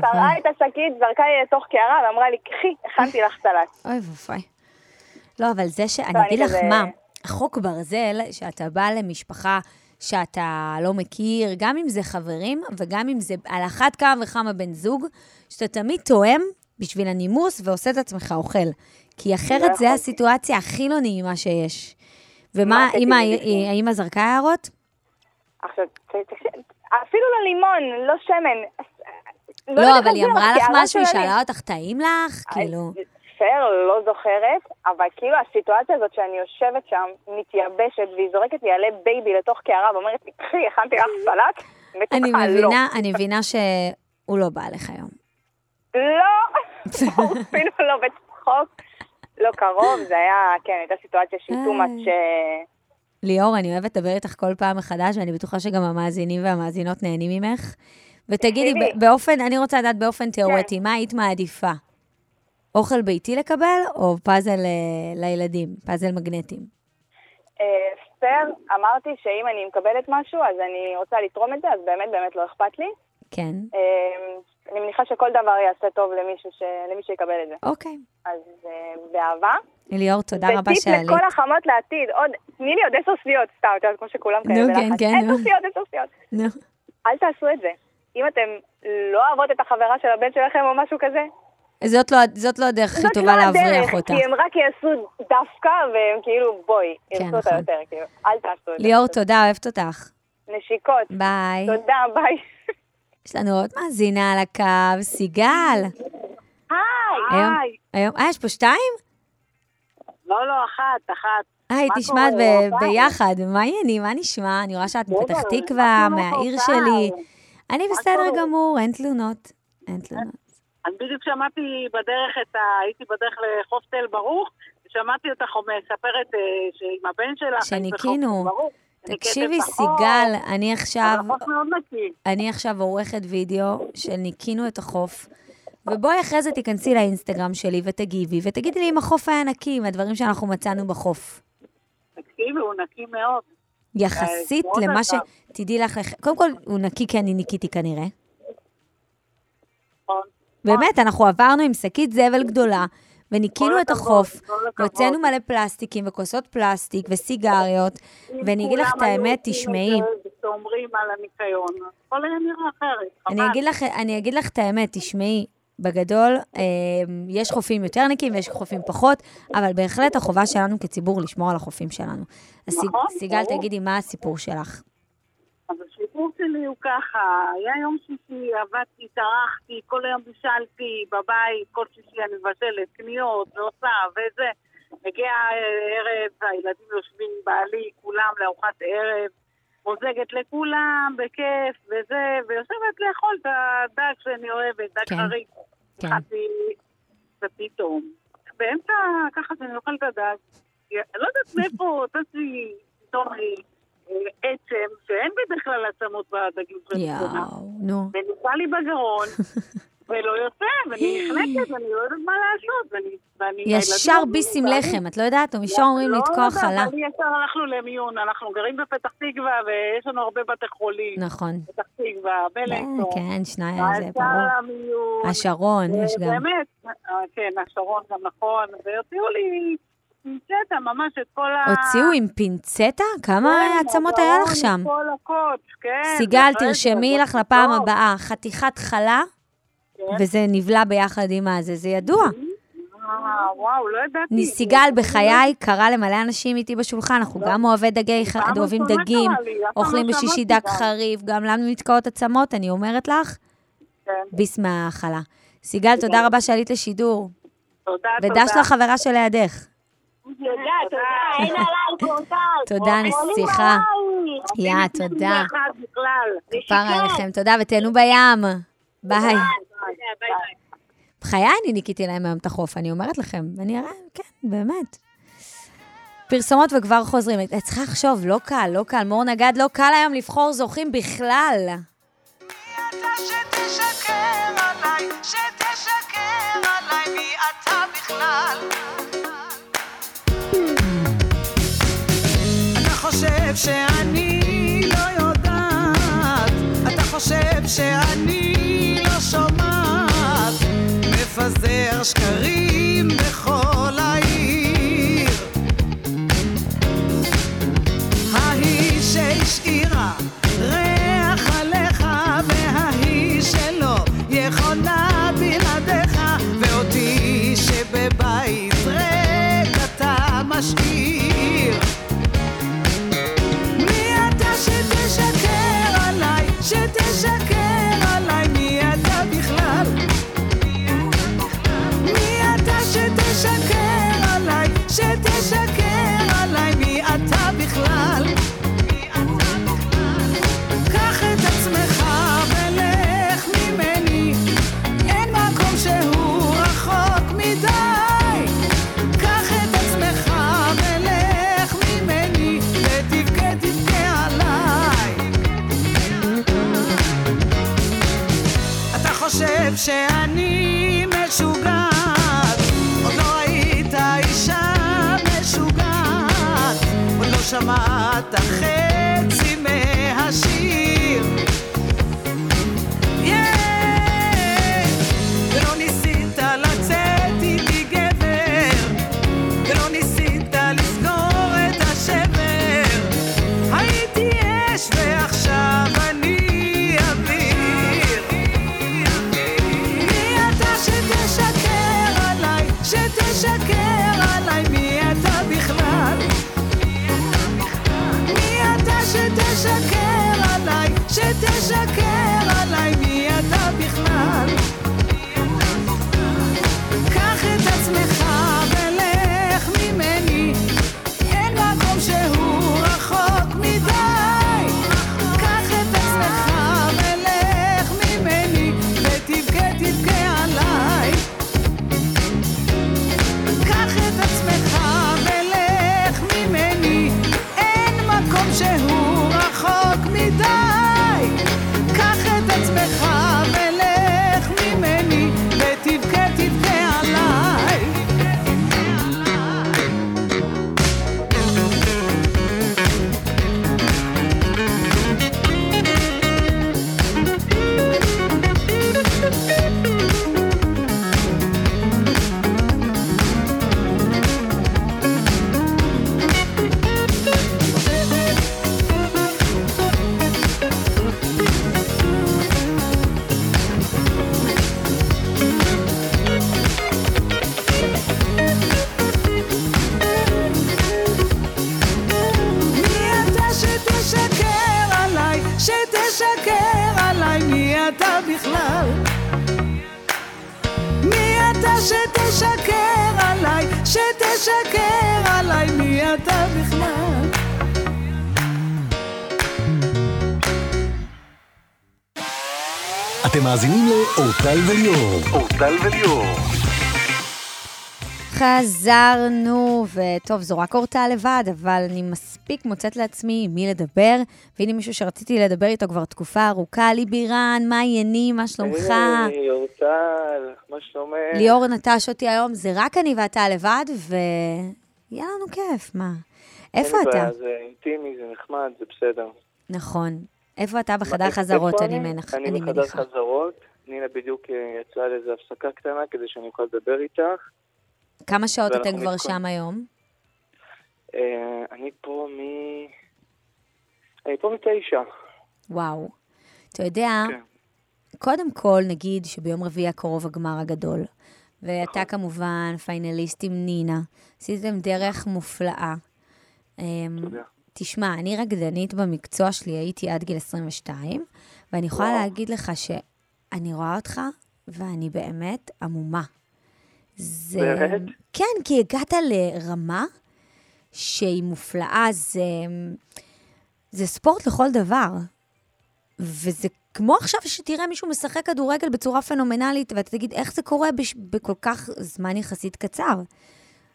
O: קרעה. את השקית, זרקה לי לתוך קערה ואמרה לי, קחי, הכנתי לך סלט.
E: אוי ואבוי. לא, אבל זה ש... אני אגיד לך מה, החוק ברזל, שאתה בא למשפחה שאתה לא מכיר, גם אם זה חברים וגם אם זה על אחת כמה וכמה בן זוג, שאתה תמיד תואם בשביל הנימוס ועושה את עצמך אוכל. כי אחרת זה
O: יכולתי.
E: הסיטואציה הכי לא נעימה שיש. ומה,
O: מה עשיתי
E: אמא, זרקה הערות?
O: עכשיו, אפילו לא לימון, לא שמן.
E: לא,
O: יודעת
E: אבל היא אמרה
O: זה,
E: לך משהו, היא שאלה אותך, טעים לך? כאילו...
O: פייר, לא זוכרת, אבל כאילו הסיטואציה הזאת שאני יושבת שם, מתייבשת, והיא זורקת לי עלי בייבי לתוך קערה ואומרת לי, קחי, הכנתי לך סלט,
E: אני
O: לא.
E: מבינה, אני מבינה שהוא לא בא לך היום.
O: לא, אפילו לא בצחוק, לא קרוב, זה היה, כן, הייתה סיטואציה שהיא too much, אה,
E: ליאור, אני אוהבת לדבר איתך כל פעם מחדש, ואני בטוחה שגם המאזינים והמאזינות נהנים ממך. ותגידי, באופן, אני רוצה לדעת באופן תיאורטי, מה היית מעדיפה? אוכל ביתי לקבל, או פאזל אה, לילדים, פאזל מגנטים?
O: אה, פייר, אמרתי שאם אני מקבלת משהו, אז אני רוצה לתרום את זה, אז באמת באמת לא אכפת לי.
E: כן.
O: אני מניחה שכל דבר יעשה טוב למישהו ש- למי שיקבל את זה.
E: אוקיי.
O: אז אה, באהבה.
E: ליאור, תודה רבה
O: וטיפ
E: שעלית.
O: לכל החמות לעתיד, עוד, תני לי עוד עשר שניות, סתם, את יודעת, כמו שכולם כאלה
E: נו. כן, כן.
O: עשר שניות, עשר שניות.
E: נו.
O: אל תעשו את זה. אם אתם לא אוהבות את החברה של הבן שלכם או משהו כזה,
E: זאת לא, זאת לא הדרך הכי
O: זאת
E: טובה
O: לא
E: להבריח
O: הדרך,
E: אותה.
O: כי הם רק יעשו דווקא, והם כאילו, בואי,
E: כן,
O: אותה
E: נכון.
O: יותר, כאילו, אל תעשו את זה.
E: ליאור, תודה, אוהבת אותך.
O: נשיקות.
E: ביי.
O: תודה, ביי.
E: יש לנו עוד מאזינה על הקו, סיגל. היום,
P: היי.
E: היום, אה, יש פה שתיים?
P: לא, לא, אחת, אחת.
E: ב-
P: אוקיי.
E: ביחד, מה העניינים? מה נשמע? אני רואה שאת מפתח תקווה, מהעיר? שלי. אני בסדר? גמור, אין תלונות. אין תלונות.
P: אני בדיוק שמעתי בדרך את ה... הייתי בדרך לחוף תל ברוך, ושמעתי אותך מספרת אה, שעם הבן שלך...
E: שניקינו.
P: ברוך,
E: תקשיבי, סיגל, אני עכשיו...
P: אבל החוף מאוד נקי.
E: אני עכשיו עורכת וידאו של ניקינו את החוף, ובואי אחרי זה תיכנסי לאינסטגרם שלי ותגיבי, ותגידי לי אם החוף היה נקי, עם הדברים שאנחנו מצאנו בחוף.
P: תקשיבי, הוא נקי מאוד.
E: יחסית
P: מאוד
E: למה. ש... תדעי לך, קודם כל, הוא נקי כי אני ניקיתי כנראה.
P: נכון.
E: באמת, אנחנו עברנו עם שקית זבל גדולה, וניקינו את החוף. והוצאנו מלא פלסטיקים וכוסות פלסטיק וסיגריות, ואני אגיד לך את האמת, תשמעי,
P: ושומרים על הניקיון, הכל היה נראה אחרת, חבל.
E: אני אגיד לך, את האמת, תשמעי, בגדול, אה, יש חופים יותר נקיים ויש חופים פחות, אבל בהחלט החובה שלנו כציבור לשמור על החופים שלנו.
P: נכון,
E: סיגל,
P: ברור.
E: תגידי, מה הסיפור שלך?
P: הסיפור שלי הוא ככה, היה יום שישי, עבדתי, טרחתי, כל היום בישלתי בבית, כל שישי אני מבשלת קניות ועושה וזה. מגיע ערב, הילדים יושבים בעלי, כולם לארוחת ערב, מוזגת לכולם, בכיף וזה, ויושבת לאכול את הדג שאני אוהבת, דג
E: כן.
P: חריף.
E: כן.
P: ופתאום, באמצע, ככה שאני אוכל את הדג, לא יודעת מאיפה, אותי פתאום אה, עצם, שאין בדרך כלל עצמות בדגים קונה.
E: יואו, נו.
P: ונפל לי בגרון, ולא יוצא, ואני נחנקת, ואני לא יודעת מה לעשות, ואני...
E: ישר
P: הילדים
E: ביס עם
P: אומרים,
E: לחם, את לא יודעת? או אומרים
P: לא
E: לתקוע
P: יודעת,
E: חלה.
P: אני ישר הלכנו למיון, אנחנו גרים בפתח תקווה, ויש לנו הרבה בתי חולים.
E: נכון.
P: פתח תקווה, בלקסון.
E: כן, שניים, זה
P: ישר
E: ברור. השרון, יש גם.
P: באמת, אה, כן, השרון גם נכון, והוציאו לי פינצטה, ממש את כל ה...
E: הוציאו עם פינצטה? כמה
P: כן,
E: עצמות היה לך
P: הגרון,
E: שם?
P: כל הקוץ, כן.
E: סיגל,
P: זה,
E: תרשמי לך לפעם. הבאה, חתיכת חלה,
P: כן.
E: וזה נבלע ביחד עם הזה, זה ידוע.
P: אה, וואו, לא ידעתי.
E: סיגל, בחיי, קרה למלא אנשים איתי בשולחן, אנחנו גם אוהבי דגי, אוהבים דגים, אוכלים
P: לא
E: בשישי דג
P: גם.
E: חריף, גם לנו נתקעות עצמות, אני אומרת לך,
P: כן.
E: ביס מהחלה. סיגל, תודה רבה שעלית לשידור.
P: תודה,
E: ודש לחברה שלידך.
P: תודה, אין עליי קורטל.
E: תודה, נסיכה. יא, תודה. כפרה עליכם, תודה, ותהנו בים. ביי. בחיי אני ניקיתי להם היום את החוף, אני אומרת לכם. אני אראה, כן, באמת. פרסומות וכבר חוזרים. את צריכה לחשוב, לא קל, לא קל. מור נגד, לא קל היום לבחור זוכים בכלל.
F: שתשקר עליי, שתשקר עליי, מי אתה בכלל? חושב שאני לא יודעת, אתה חושב שאני לא שומעת, מפזר שקרים בכל העיר.
B: לאורטל וליאור.
C: אורטל וליאור.
E: חזרנו, וטוב, זו רק אורטה לבד, אבל אני מספיק מוצאת לעצמי עם מי לדבר, והנה מישהו שרציתי לדבר איתו כבר תקופה ארוכה, ליבירן, מה העניינים, מה שלומך?
I: היי, אורטל, מה שלומך?
E: ליאור נטש אותי היום, זה רק אני ואתה לבד, ויהיה לנו כיף, מה? איפה
I: לי
E: אתה?
I: זה אינטימי, זה נחמד, זה בסדר.
E: נכון. איפה אתה? בחדר חזרות, אני מנח-
I: אני בחדר
E: מניחה.
I: חזרות, נינה בדיוק אה, יצאה לאיזו הפסקה קטנה כדי שאני אוכל לדבר איתך.
E: כמה שעות אתם כבר
I: מתכונ-
E: שם היום?
I: אה, אני פה מ... אני פה מתשע.
E: וואו. אתה יודע,
I: כן.
E: קודם כל נגיד שביום רביעי הקרוב הגמר הגדול, ואתה
I: נכון.
E: כמובן פיינליסט עם נינה. עשיתם דרך מופלאה. אמ,
I: תודה.
E: תשמע, אני רקדנית במקצוע שלי, הייתי עד גיל 22, ואני יכולה
I: וואו.
E: להגיד לך שאני רואה אותך, ואני באמת עמומה. זה...
I: באמת?
E: כן, כי הגעת לרמה שהיא מופלאה, זה, זה ספורט לכל דבר. וזה כמו עכשיו שתראה מישהו משחק כדורגל בצורה פנומנלית, ואתה תגיד, איך זה קורה בש... בכל כך זמן יחסית קצר?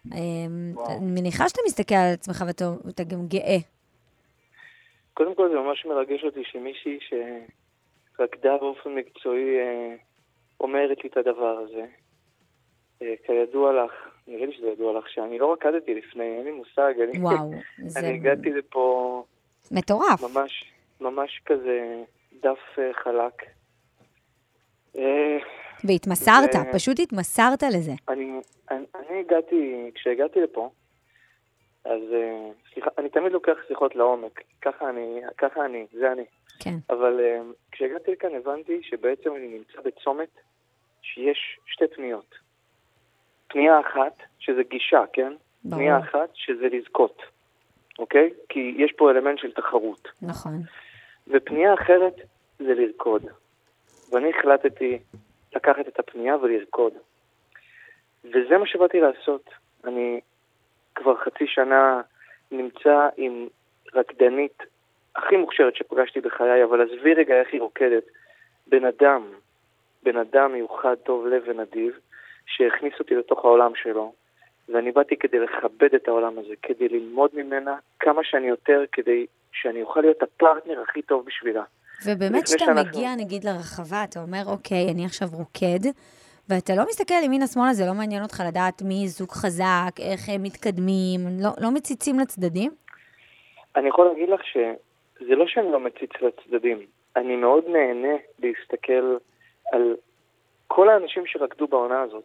E: אמ, אני מניחה שאתה מסתכל על עצמך ואתה גם גאה.
I: קודם כל זה ממש מרגש אותי שמישהי שרקדה באופן מקצועי אה, אומרת לי את הדבר הזה. אה, כידוע לך, נראה לי שזה ידוע לך, שאני לא רקדתי לפני, אין לי מושג. אני,
E: וואו, זה-
I: אני הגעתי לפה
E: מטורף.
I: ממש, ממש כזה דף אה, חלק.
E: והתמסרת,
I: זה-
E: פשוט התמסרת לזה.
I: אני, אני, אני הגעתי, כשהגעתי לפה, אז סליחה, אני תמיד לוקח שיחות לעומק, ככה אני, ככה אני, זה אני.
E: כן.
I: אבל אה, כשהגעתי לכאן הבנתי שבעצם אני נמצא בצומת שיש שתי פניות. פנייה אחת, שזה גישה, כן?
E: ברור.
I: פנייה אחת, שזה לזכות, אוקיי? כי יש פה אלמנט של תחרות.
E: נכון.
I: ופנייה אחרת זה לרקוד. ואני החלטתי לקחת את הפנייה ולרקוד. וזה מה שבאתי לעשות. אני כבר חצי שנה נמצא עם רקדנית הכי מוכשרת שפגשתי בחיי, אבל עזבי רגע איך היא רוקדת. בן אדם, בן אדם מיוחד, טוב לב ונדיב, שהכניס אותי לתוך העולם שלו, ואני באתי כדי לכבד את העולם הזה, כדי ללמוד ממנה כמה שאני יותר, כדי שאני אוכל להיות הפרטנר הכי טוב בשבילה.
E: ובאמת כשאתה
I: שאנחנו-
E: מגיע, נגיד, לרחבה, אתה אומר, אוקיי, אני עכשיו רוקד, ואתה לא מסתכל ימינה-שמאלה, זה לא מעניין אותך לדעת מי זוג חזק, איך הם מתקדמים, לא, לא מציצים לצדדים?
I: אני יכול להגיד לך שזה לא שאני לא מציץ לצדדים, אני מאוד נהנה להסתכל על כל האנשים שרקדו בעונה הזאת.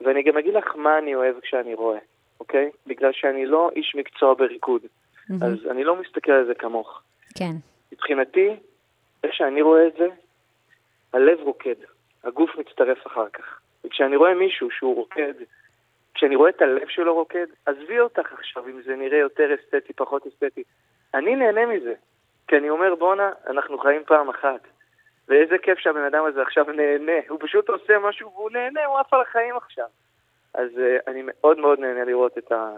I: ואני גם אגיד לך מה אני אוהב כשאני רואה, אוקיי? בגלל שאני לא איש מקצוע בריקוד, אז אני לא מסתכל על זה כמוך.
E: כן.
I: מבחינתי, איך שאני רואה את זה, הלב רוקד, הגוף מצטרף אחר כך. וכשאני רואה מישהו שהוא רוקד, כשאני רואה את הלב שלו רוקד, עזבי אותך עכשיו אם זה נראה יותר אסתטי, פחות אסתטי. אני נהנה מזה, כי אני אומר, בואנה, אנחנו חיים פעם אחת. ואיזה כיף שהבן אדם הזה עכשיו נהנה, הוא פשוט עושה משהו והוא נהנה, הוא עף על החיים עכשיו. אז uh, אני מאוד מאוד נהנה לראות את, ה,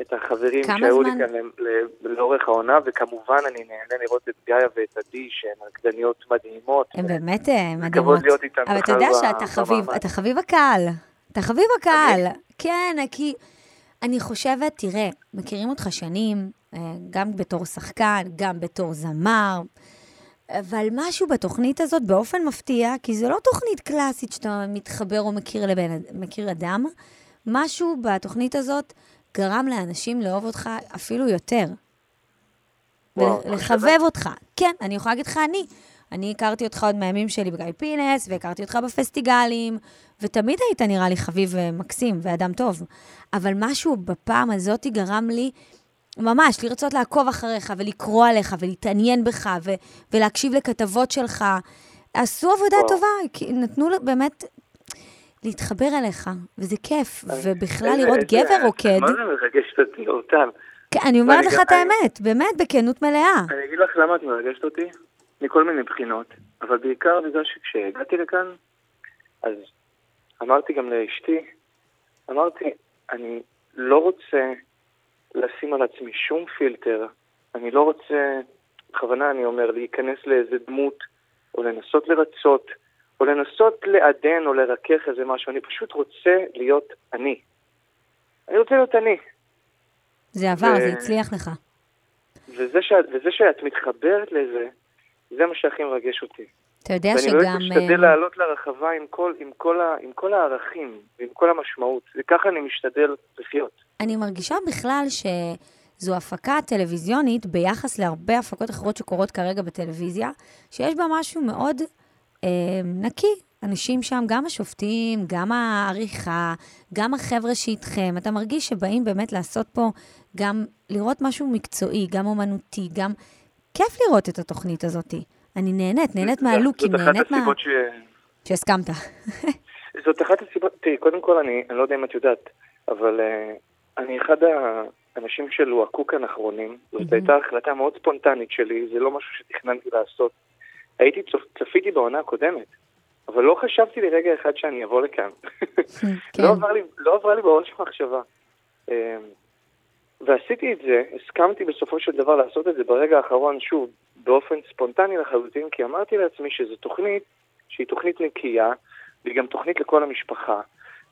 I: את החברים שהיו? לי כאן ל- לאורך העונה, וכמובן אני נהנה לראות את גאיה ואת עדי, שהן רקדניות מדהימות.
E: הן באמת אה, מדהימות.
I: כבוד להיות איתן
E: אבל אתה יודע שאתה חביב. אתה חביב הקהל. אתה חביב הקהל. כן, כי אני חושבת, תראה, מכירים אותך שנים, אה, גם בתור שחקן, גם בתור זמר, אבל משהו בתוכנית הזאת באופן מפתיע, כי זו לא תוכנית קלאסית שאתה מתחבר או מכיר, לבן, מכיר אדם, משהו בתוכנית הזאת גרם לאנשים לאהוב אותך אפילו יותר.
I: וואו,
E: ול- לחבב אותך. כן, אני יכולה להגיד לך אני. אני הכרתי אותך עוד מהימים שלי בגיא פינס, והכרתי אותך בפסטיגלים, ותמיד היית נראה לי חביב ומקסים ואדם טוב. אבל משהו בפעם הזאת גרם לי ממש לרצות לעקוב אחריך ולקרוא עליך ולהתעניין בך ו- ולהקשיב לכתבות שלך. עשו עבודה. טובה, כי נתנו באמת להתחבר אליך, וזה כיף. ובכלל לראות גבר רוקד,
I: מה זה מרגש אותי, אורטל?
E: כן, אני אומרת לך את האמת, באמת, בכנות מלאה.
I: אני אגיד לך למה את מרגשת אותי, מכל מיני בחינות, אבל בעיקר בגלל שכשהגעתי לכאן, אז אמרתי גם לאשתי, אמרתי, אני לא רוצה לשים על עצמי שום פילטר, אני לא רוצה, בכוונה אני אומר, להיכנס לאיזה דמות, או לנסות לרצות, או לנסות לעדן או לרכך איזה משהו, אני פשוט רוצה להיות אני. אני רוצה להיות אני.
E: זה עבר,
I: ו-
E: זה הצליח לך.
I: וזה, שאת, וזה שאת מתחברת לזה, זה מה שהכי מרגש אותי.
E: אתה יודע
I: ואני
E: שגם...
I: באמת משתדל
E: אה,
I: לעלות לרחבה עם כל, עם, כל ה, עם כל הערכים ועם כל המשמעות, וככה אני משתדל לחיות.
E: אני מרגישה בכלל שזו הפקה טלוויזיונית ביחס להרבה הפקות אחרות שקורות כרגע בטלוויזיה, שיש בה משהו מאוד אה, נקי. אנשים שם, גם השופטים, גם העריכה, גם החבר'ה שאיתכם, אתה מרגיש שבאים באמת לעשות פה גם לראות משהו מקצועי, גם אומנותי, גם... כיף לראות את התוכנית הזאת. אני נהנית, נהנית מהלוקים,
I: זאת אחת
E: נהנית מה...
I: הסיבות ש...
E: שהסכמת.
I: זאת אחת הסיבות, תראי, קודם כל אני, אני לא יודע אם את יודעת, אבל uh, אני אחד האנשים שלוהקו כאן אחרונים, זאת הייתה החלטה מאוד ספונטנית שלי, זה לא משהו שתכננתי לעשות. הייתי, צפיתי בעונה הקודמת, אבל לא חשבתי לרגע אחד שאני אבוא לכאן. לא, עבר לי, לא עברה לי בראש מחשבה. ועשיתי את זה, הסכמתי בסופו של דבר לעשות את זה ברגע האחרון, שוב, באופן ספונטני לחלוטין, כי אמרתי לעצמי שזו תוכנית שהיא תוכנית נקייה, והיא גם תוכנית לכל המשפחה,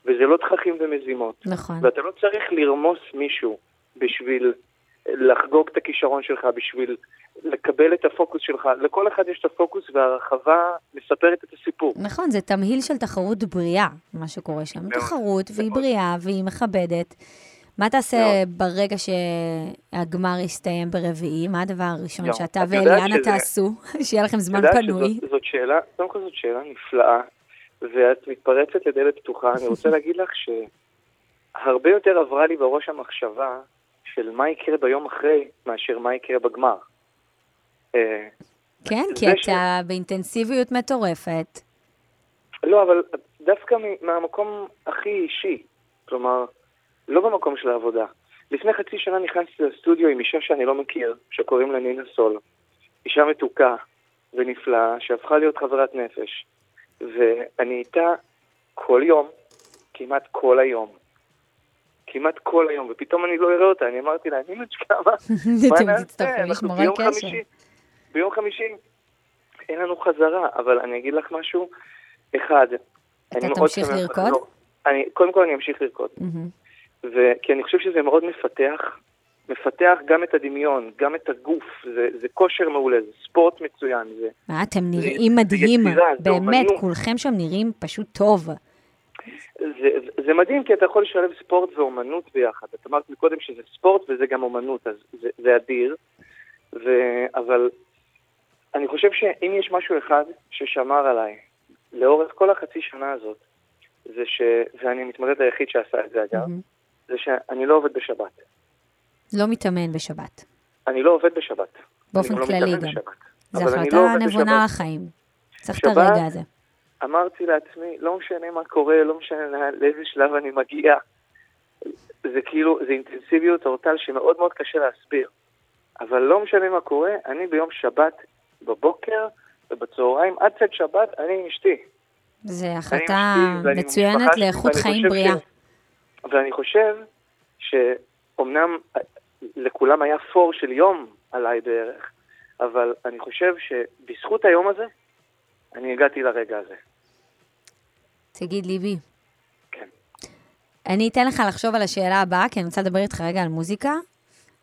I: וזה לא תככים ומזימות.
E: נכון.
I: ואתה לא צריך לרמוס מישהו בשביל לחגוג את הכישרון שלך, בשביל לקבל את הפוקוס שלך. לכל אחד יש את הפוקוס והרחבה מספרת את הסיפור.
E: נכון, זה תמהיל של תחרות בריאה, מה שקורה שם.
I: מאוד,
E: תחרות, והיא בריאה, והיא מכבדת. מה תעשה ברגע שהגמר יסתיים ברביעי? מה הדבר הראשון
I: יואו,
E: שאתה ואליאנה
I: שזה-
E: תעשו? שיהיה לכם זמן פנוי.
I: שזאת, זאת שאלה, קודם כל זאת שאלה נפלאה, ואת מתפרצת לדלת פתוחה. אני רוצה להגיד לך שהרבה יותר עברה לי בראש המחשבה של מה יקרה ביום אחרי, מאשר מה יקרה בגמר. אה,
E: כן, כי
I: ש-
E: אתה באינטנסיביות מטורפת.
I: לא, אבל דווקא מהמקום הכי אישי. כלומר, לא במקום של העבודה. לפני חצי שנה נכנסתי לסטודיו עם אישה שאני לא מכיר, שקוראים לה נינה סול. אישה מתוקה ונפלאה, שהפכה להיות חברת נפש. ואני איתה כל יום, כמעט כל היום. כמעט כל היום, ופתאום אני לא אראה אותה, אני אמרתי לה, אני נינוצ'קה, מה נעשה? ביום חמישי, ביום חמישי אין לנו חזרה, אבל אני אגיד לך משהו, אחד,
E: אתה תמשיך לרקוד?
I: לא. קודם כל אני אמשיך לרקוד. ו... כי אני חושב שזה מאוד מפתח,
Q: מפתח גם את הדמיון, גם את הגוף, זה, זה כושר מעולה, זה ספורט מצוין, זה,
E: מה, אתם נראים מדהים,
Q: יצירה, זה
E: באמת,
Q: אומנות.
E: כולכם שם נראים פשוט טוב.
Q: זה, זה מדהים כי אתה יכול לשלב ספורט ואומנות ביחד. את אמרת מקודם שזה ספורט וזה גם אומנות, אז זה, זה אדיר. ו, אבל אני חושב שאם יש משהו אחד ששמר עליי לאורך כל החצי שנה הזאת, זה ש... ואני המתמודד היחיד שעשה את זה אגב,
E: מהמם.
Q: זה שאני לא עובד בשבת.
E: לא מתאמן בשבת.
Q: אני לא עובד בשבת.
E: באופן
Q: לא
E: כללי
Q: מתאמן
E: גם.
Q: בשבת.
E: זו החלטה
Q: לא
E: נבונה
Q: בשבת.
E: לחיים. צריך את הרגע הזה.
Q: אמרתי לעצמי, לא משנה מה קורה, לא משנה לאיזה שלב אני מגיע. זה כאילו, זה אינטנסיביות אורטל שמאוד מאוד קשה להסביר. אבל לא משנה מה קורה, אני ביום שבת בבוקר ובצהריים, עד צאת שבת, אני עם אשתי.
E: זו החלטה מצוינת לאיכות חיים בריאה.
Q: ש- ואני חושב שאומנם אה, לכולם היה פור של יום עליי בערך, אבל אני חושב שבזכות היום הזה, אני הגעתי לרגע הזה.
E: תגיד, ליבי.
Q: כן.
E: אני אתן לך לחשוב על השאלה הבאה, כי אני רוצה לדבר איתך רגע על מוזיקה,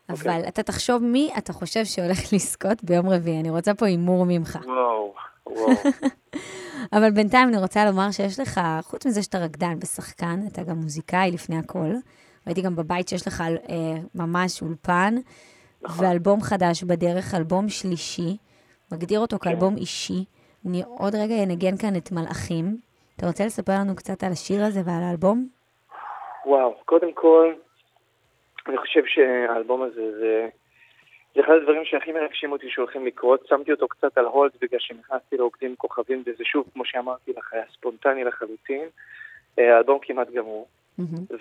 Q: אוקיי.
E: אבל אתה תחשוב מי אתה חושב שהולך לזכות ביום רביעי. אני רוצה פה הימור ממך.
Q: וואו, וואו.
E: אבל בינתיים אני רוצה לומר שיש לך, חוץ מזה שאתה רקדן ושחקן, אתה גם מוזיקאי לפני הכל. ראיתי גם בבית שיש לך אה, ממש אולפן,
Q: נכון.
E: ואלבום חדש בדרך, אלבום שלישי, מגדיר אותו
Q: כן.
E: כאלבום אישי. אני עוד רגע אנגן כאן את מלאכים. אתה רוצה לספר לנו קצת על השיר הזה ועל האלבום?
Q: וואו, קודם כל, אני חושב שהאלבום הזה זה, זה אחד הדברים שהכי מרגשים אותי שהולכים לקרות. שמתי אותו קצת על הולד בגלל שנכנסתי לעוקדים כוכבים, וזה שוב, כמו שאמרתי לך, היה ספונטני לחלוטין. אה, האלבום כמעט גמור,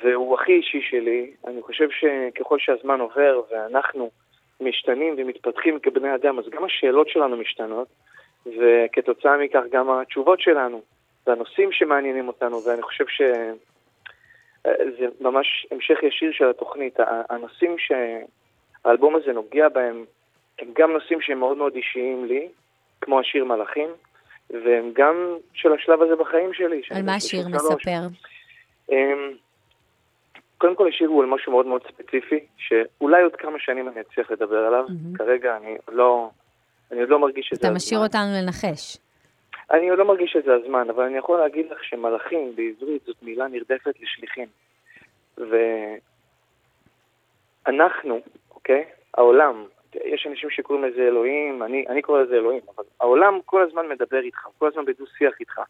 Q: והוא הכי אישי שלי. אני חושב שככל שהזמן עובר ואנחנו משתנים ומתפתחים כבני אדם, אז גם השאלות שלנו משתנות, וכתוצאה מכך גם התשובות שלנו, והנושאים שמעניינים אותנו, ואני חושב ש... זה ממש המשך ישיר של התוכנית. הנושאים שהאלבום הזה נוגע בהם הם גם נושאים שהם מאוד מאוד אישיים לי, כמו השיר מלאכים, והם גם של השלב הזה בחיים שלי.
E: על מה השיר
Q: 33.
E: מספר?
Q: אמ, קודם כל השיר הוא על משהו מאוד מאוד ספציפי, שאולי עוד כמה שנים אני אצליח לדבר עליו. כרגע אני לא, אני עוד לא מרגיש שזה
E: אתה
Q: הזמן.
E: משאיר אותנו לנחש.
Q: אני עוד לא מרגיש שזה הזמן, אבל אני יכול להגיד לך שמלאכים בעברית זאת מילה נרדפת לשליחים. ואנחנו, אוקיי? העולם, יש אנשים שקוראים לזה אלוהים, אני, אני קורא לזה אלוהים, אבל העולם כל הזמן מדבר איתך, כל הזמן בדו-שיח איתך.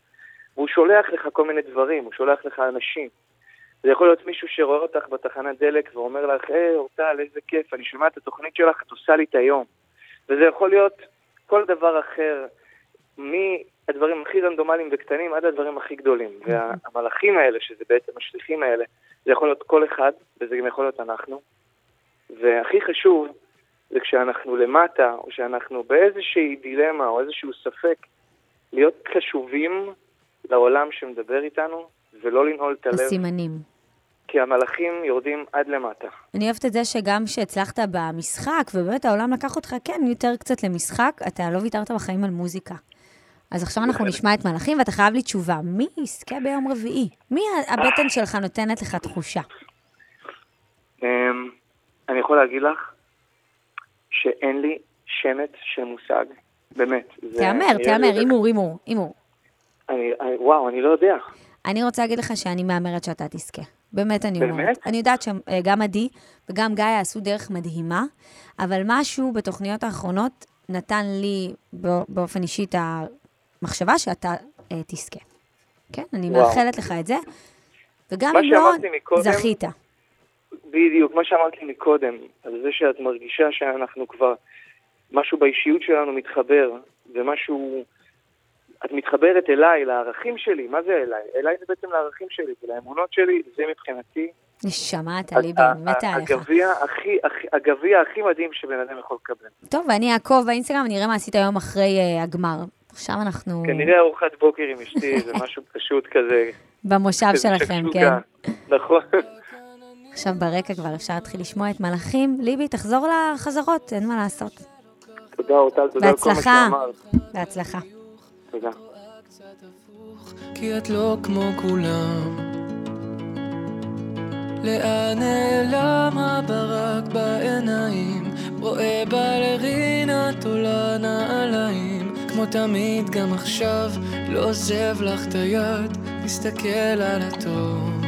Q: והוא שולח לך כל מיני דברים, הוא שולח לך אנשים. זה יכול להיות מישהו שרואה אותך בתחנת דלק ואומר לך, היי, אורטל, איזה כיף, אני שומע את התוכנית שלך, את עושה לי את היום. וזה יכול להיות כל דבר אחר, מהדברים הכי רנדומליים וקטנים עד הדברים הכי גדולים. והמלאכים האלה, שזה בעצם השליחים האלה, זה יכול להיות כל אחד, וזה גם יכול להיות אנחנו. והכי חשוב, זה כשאנחנו למטה, או שאנחנו באיזושהי דילמה או איזשהו ספק, להיות קשובים לעולם שמדבר איתנו, ולא לנעול את הלב,
E: הסימנים.
Q: כי המלאכים יורדים עד למטה.
E: אני אוהבת את זה שגם כשהצלחת במשחק, ובאמת העולם לקח אותך, כן, יותר קצת למשחק, אתה לא ויתרת בחיים על מוזיקה. אז עכשיו אנחנו נשמע את מלאכים, ואתה חייב לי תשובה. מי יזכה ביום רביעי? מי הבטן שלך נותנת לך תחושה?
Q: אני יכול להגיד לך שאין לי שמץ של מושג, באמת.
E: תהמר,
Q: לא
E: תהמר, הימור, הימור, הימור.
Q: אני- אני- וואו, אני לא יודע.
E: אני רוצה להגיד לך שאני מהמרת שאתה תזכה. באמת אני אומרת.
Q: באמת?
E: אני יודעת שגם עדי וגם גיא עשו דרך מדהימה, אבל משהו בתוכניות האחרונות נתן לי בא- באופן אישי את המחשבה שאתה אה, תזכה. כן, אני
Q: וואו.
E: מאחלת לך את זה, וגם אם לא,
Q: מקודם-
E: זכית.
Q: בדיוק, מה שאמרתי מקודם, על זה שאת מרגישה שאנחנו כבר, משהו באישיות שלנו מתחבר, ומשהו, את מתחברת אליי, לערכים שלי, מה זה אליי? אליי זה בעצם לערכים שלי ולאמונות שלי, זה מבחינתי
E: נשמה, אתה מתה
Q: ה-
E: עליך.
Q: הגביע הכי, הגביע הכי מדהים שבן אדם יכול לקבל.
E: טוב, ואני אעקוב באינסטגרם, נראה מה עשית היום אחרי אה, הגמר. עכשיו אנחנו
Q: כנראה ארוחת בוקר עם אשתי, זה משהו פשוט כזה.
E: במושב שלכם, כן.
Q: נכון.
E: עכשיו ברקע כבר אפשר להתחיל לשמוע את מלאכים. ליבי, תחזור לחזרות, אין מה לעשות.
Q: תודה אורטל, תודה על כל מה
E: בהצלחה.
Q: שאמרת.
E: בהצלחה.
Q: תודה.
R: כי את לא כמו כולם. לאן נעלם הברק בעיניים? רואה בלרינת עולה נעליים כמו תמיד גם עכשיו לא עוזב לך את היד תסתכל על הטוב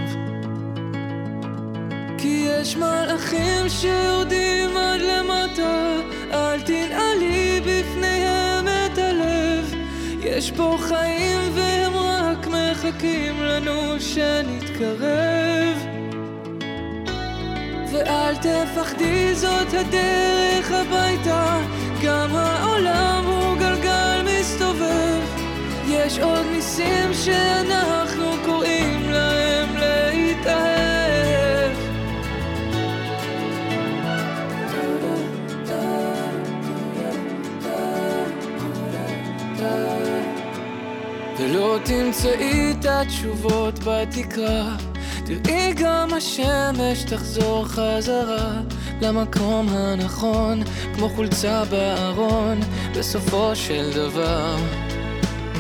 R: כי יש מלאכים שיורדים עד למטה. אל תנעלי בפניהם את הלב. יש פה חיים והם רק מחכים לנו שנתקרב. ואל תפחדי זאת הדרך הביתה. גם העולם הוא גלגל מסתובב. יש עוד ניסים שאנחנו קוראים להם להתאהב ולא תמצאי את התשובות בתקרה תראי גם השמש תחזור חזרה למקום הנכון כמו חולצה בארון בסופו של דבר Mm.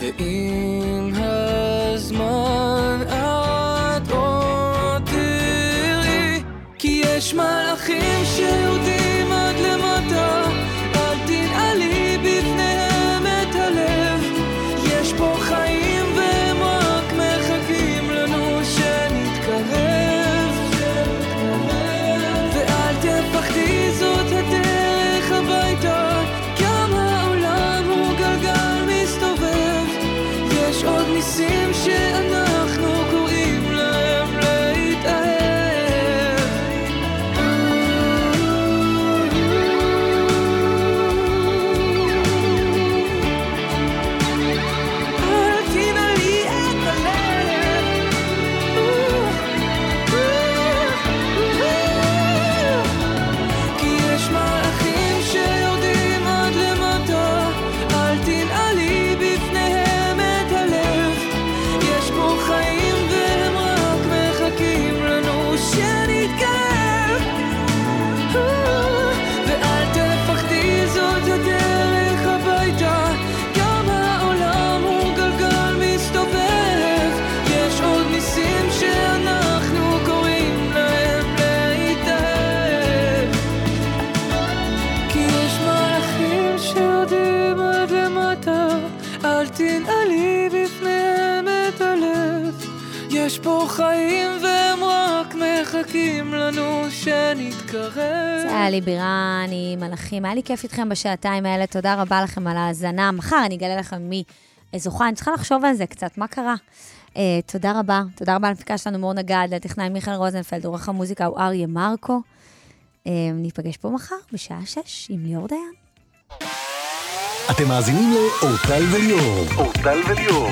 R: ועם הזמן את עוד תראי כי יש מלאכים שיורדים
E: זה היה לי בירן עם מלאכים. היה לי כיף איתכם בשעתיים האלה, תודה רבה לכם על ההאזנה. מחר אני אגלה לכם מי זוכה, אני צריכה לחשוב על זה קצת, מה קרה? Uh, תודה רבה, תודה רבה למפיקה שלנו מור נגד, לטכנאי מיכאל רוזנפלד, עורך המוזיקה הוא אריה מרקו. Uh, ניפגש פה מחר בשעה שש עם ליאור דיין.
B: אתם מאזינים לאורטל וליאור.
C: אורטל וליאור.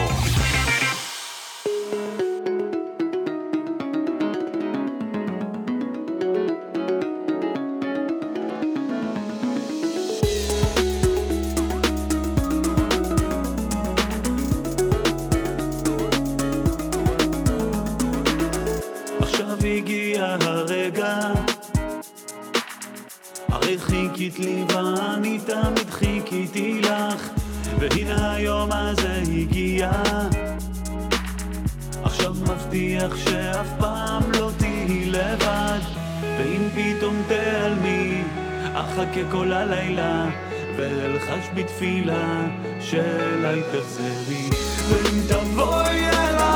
M: והנה היום הזה הגיע. עכשיו מבטיח שאף פעם לא תהיי לבד. ואם פתאום תעלמי אחכה כל הלילה ואלחש בתפילה שאליי תחזרי. ואם תבואי אליי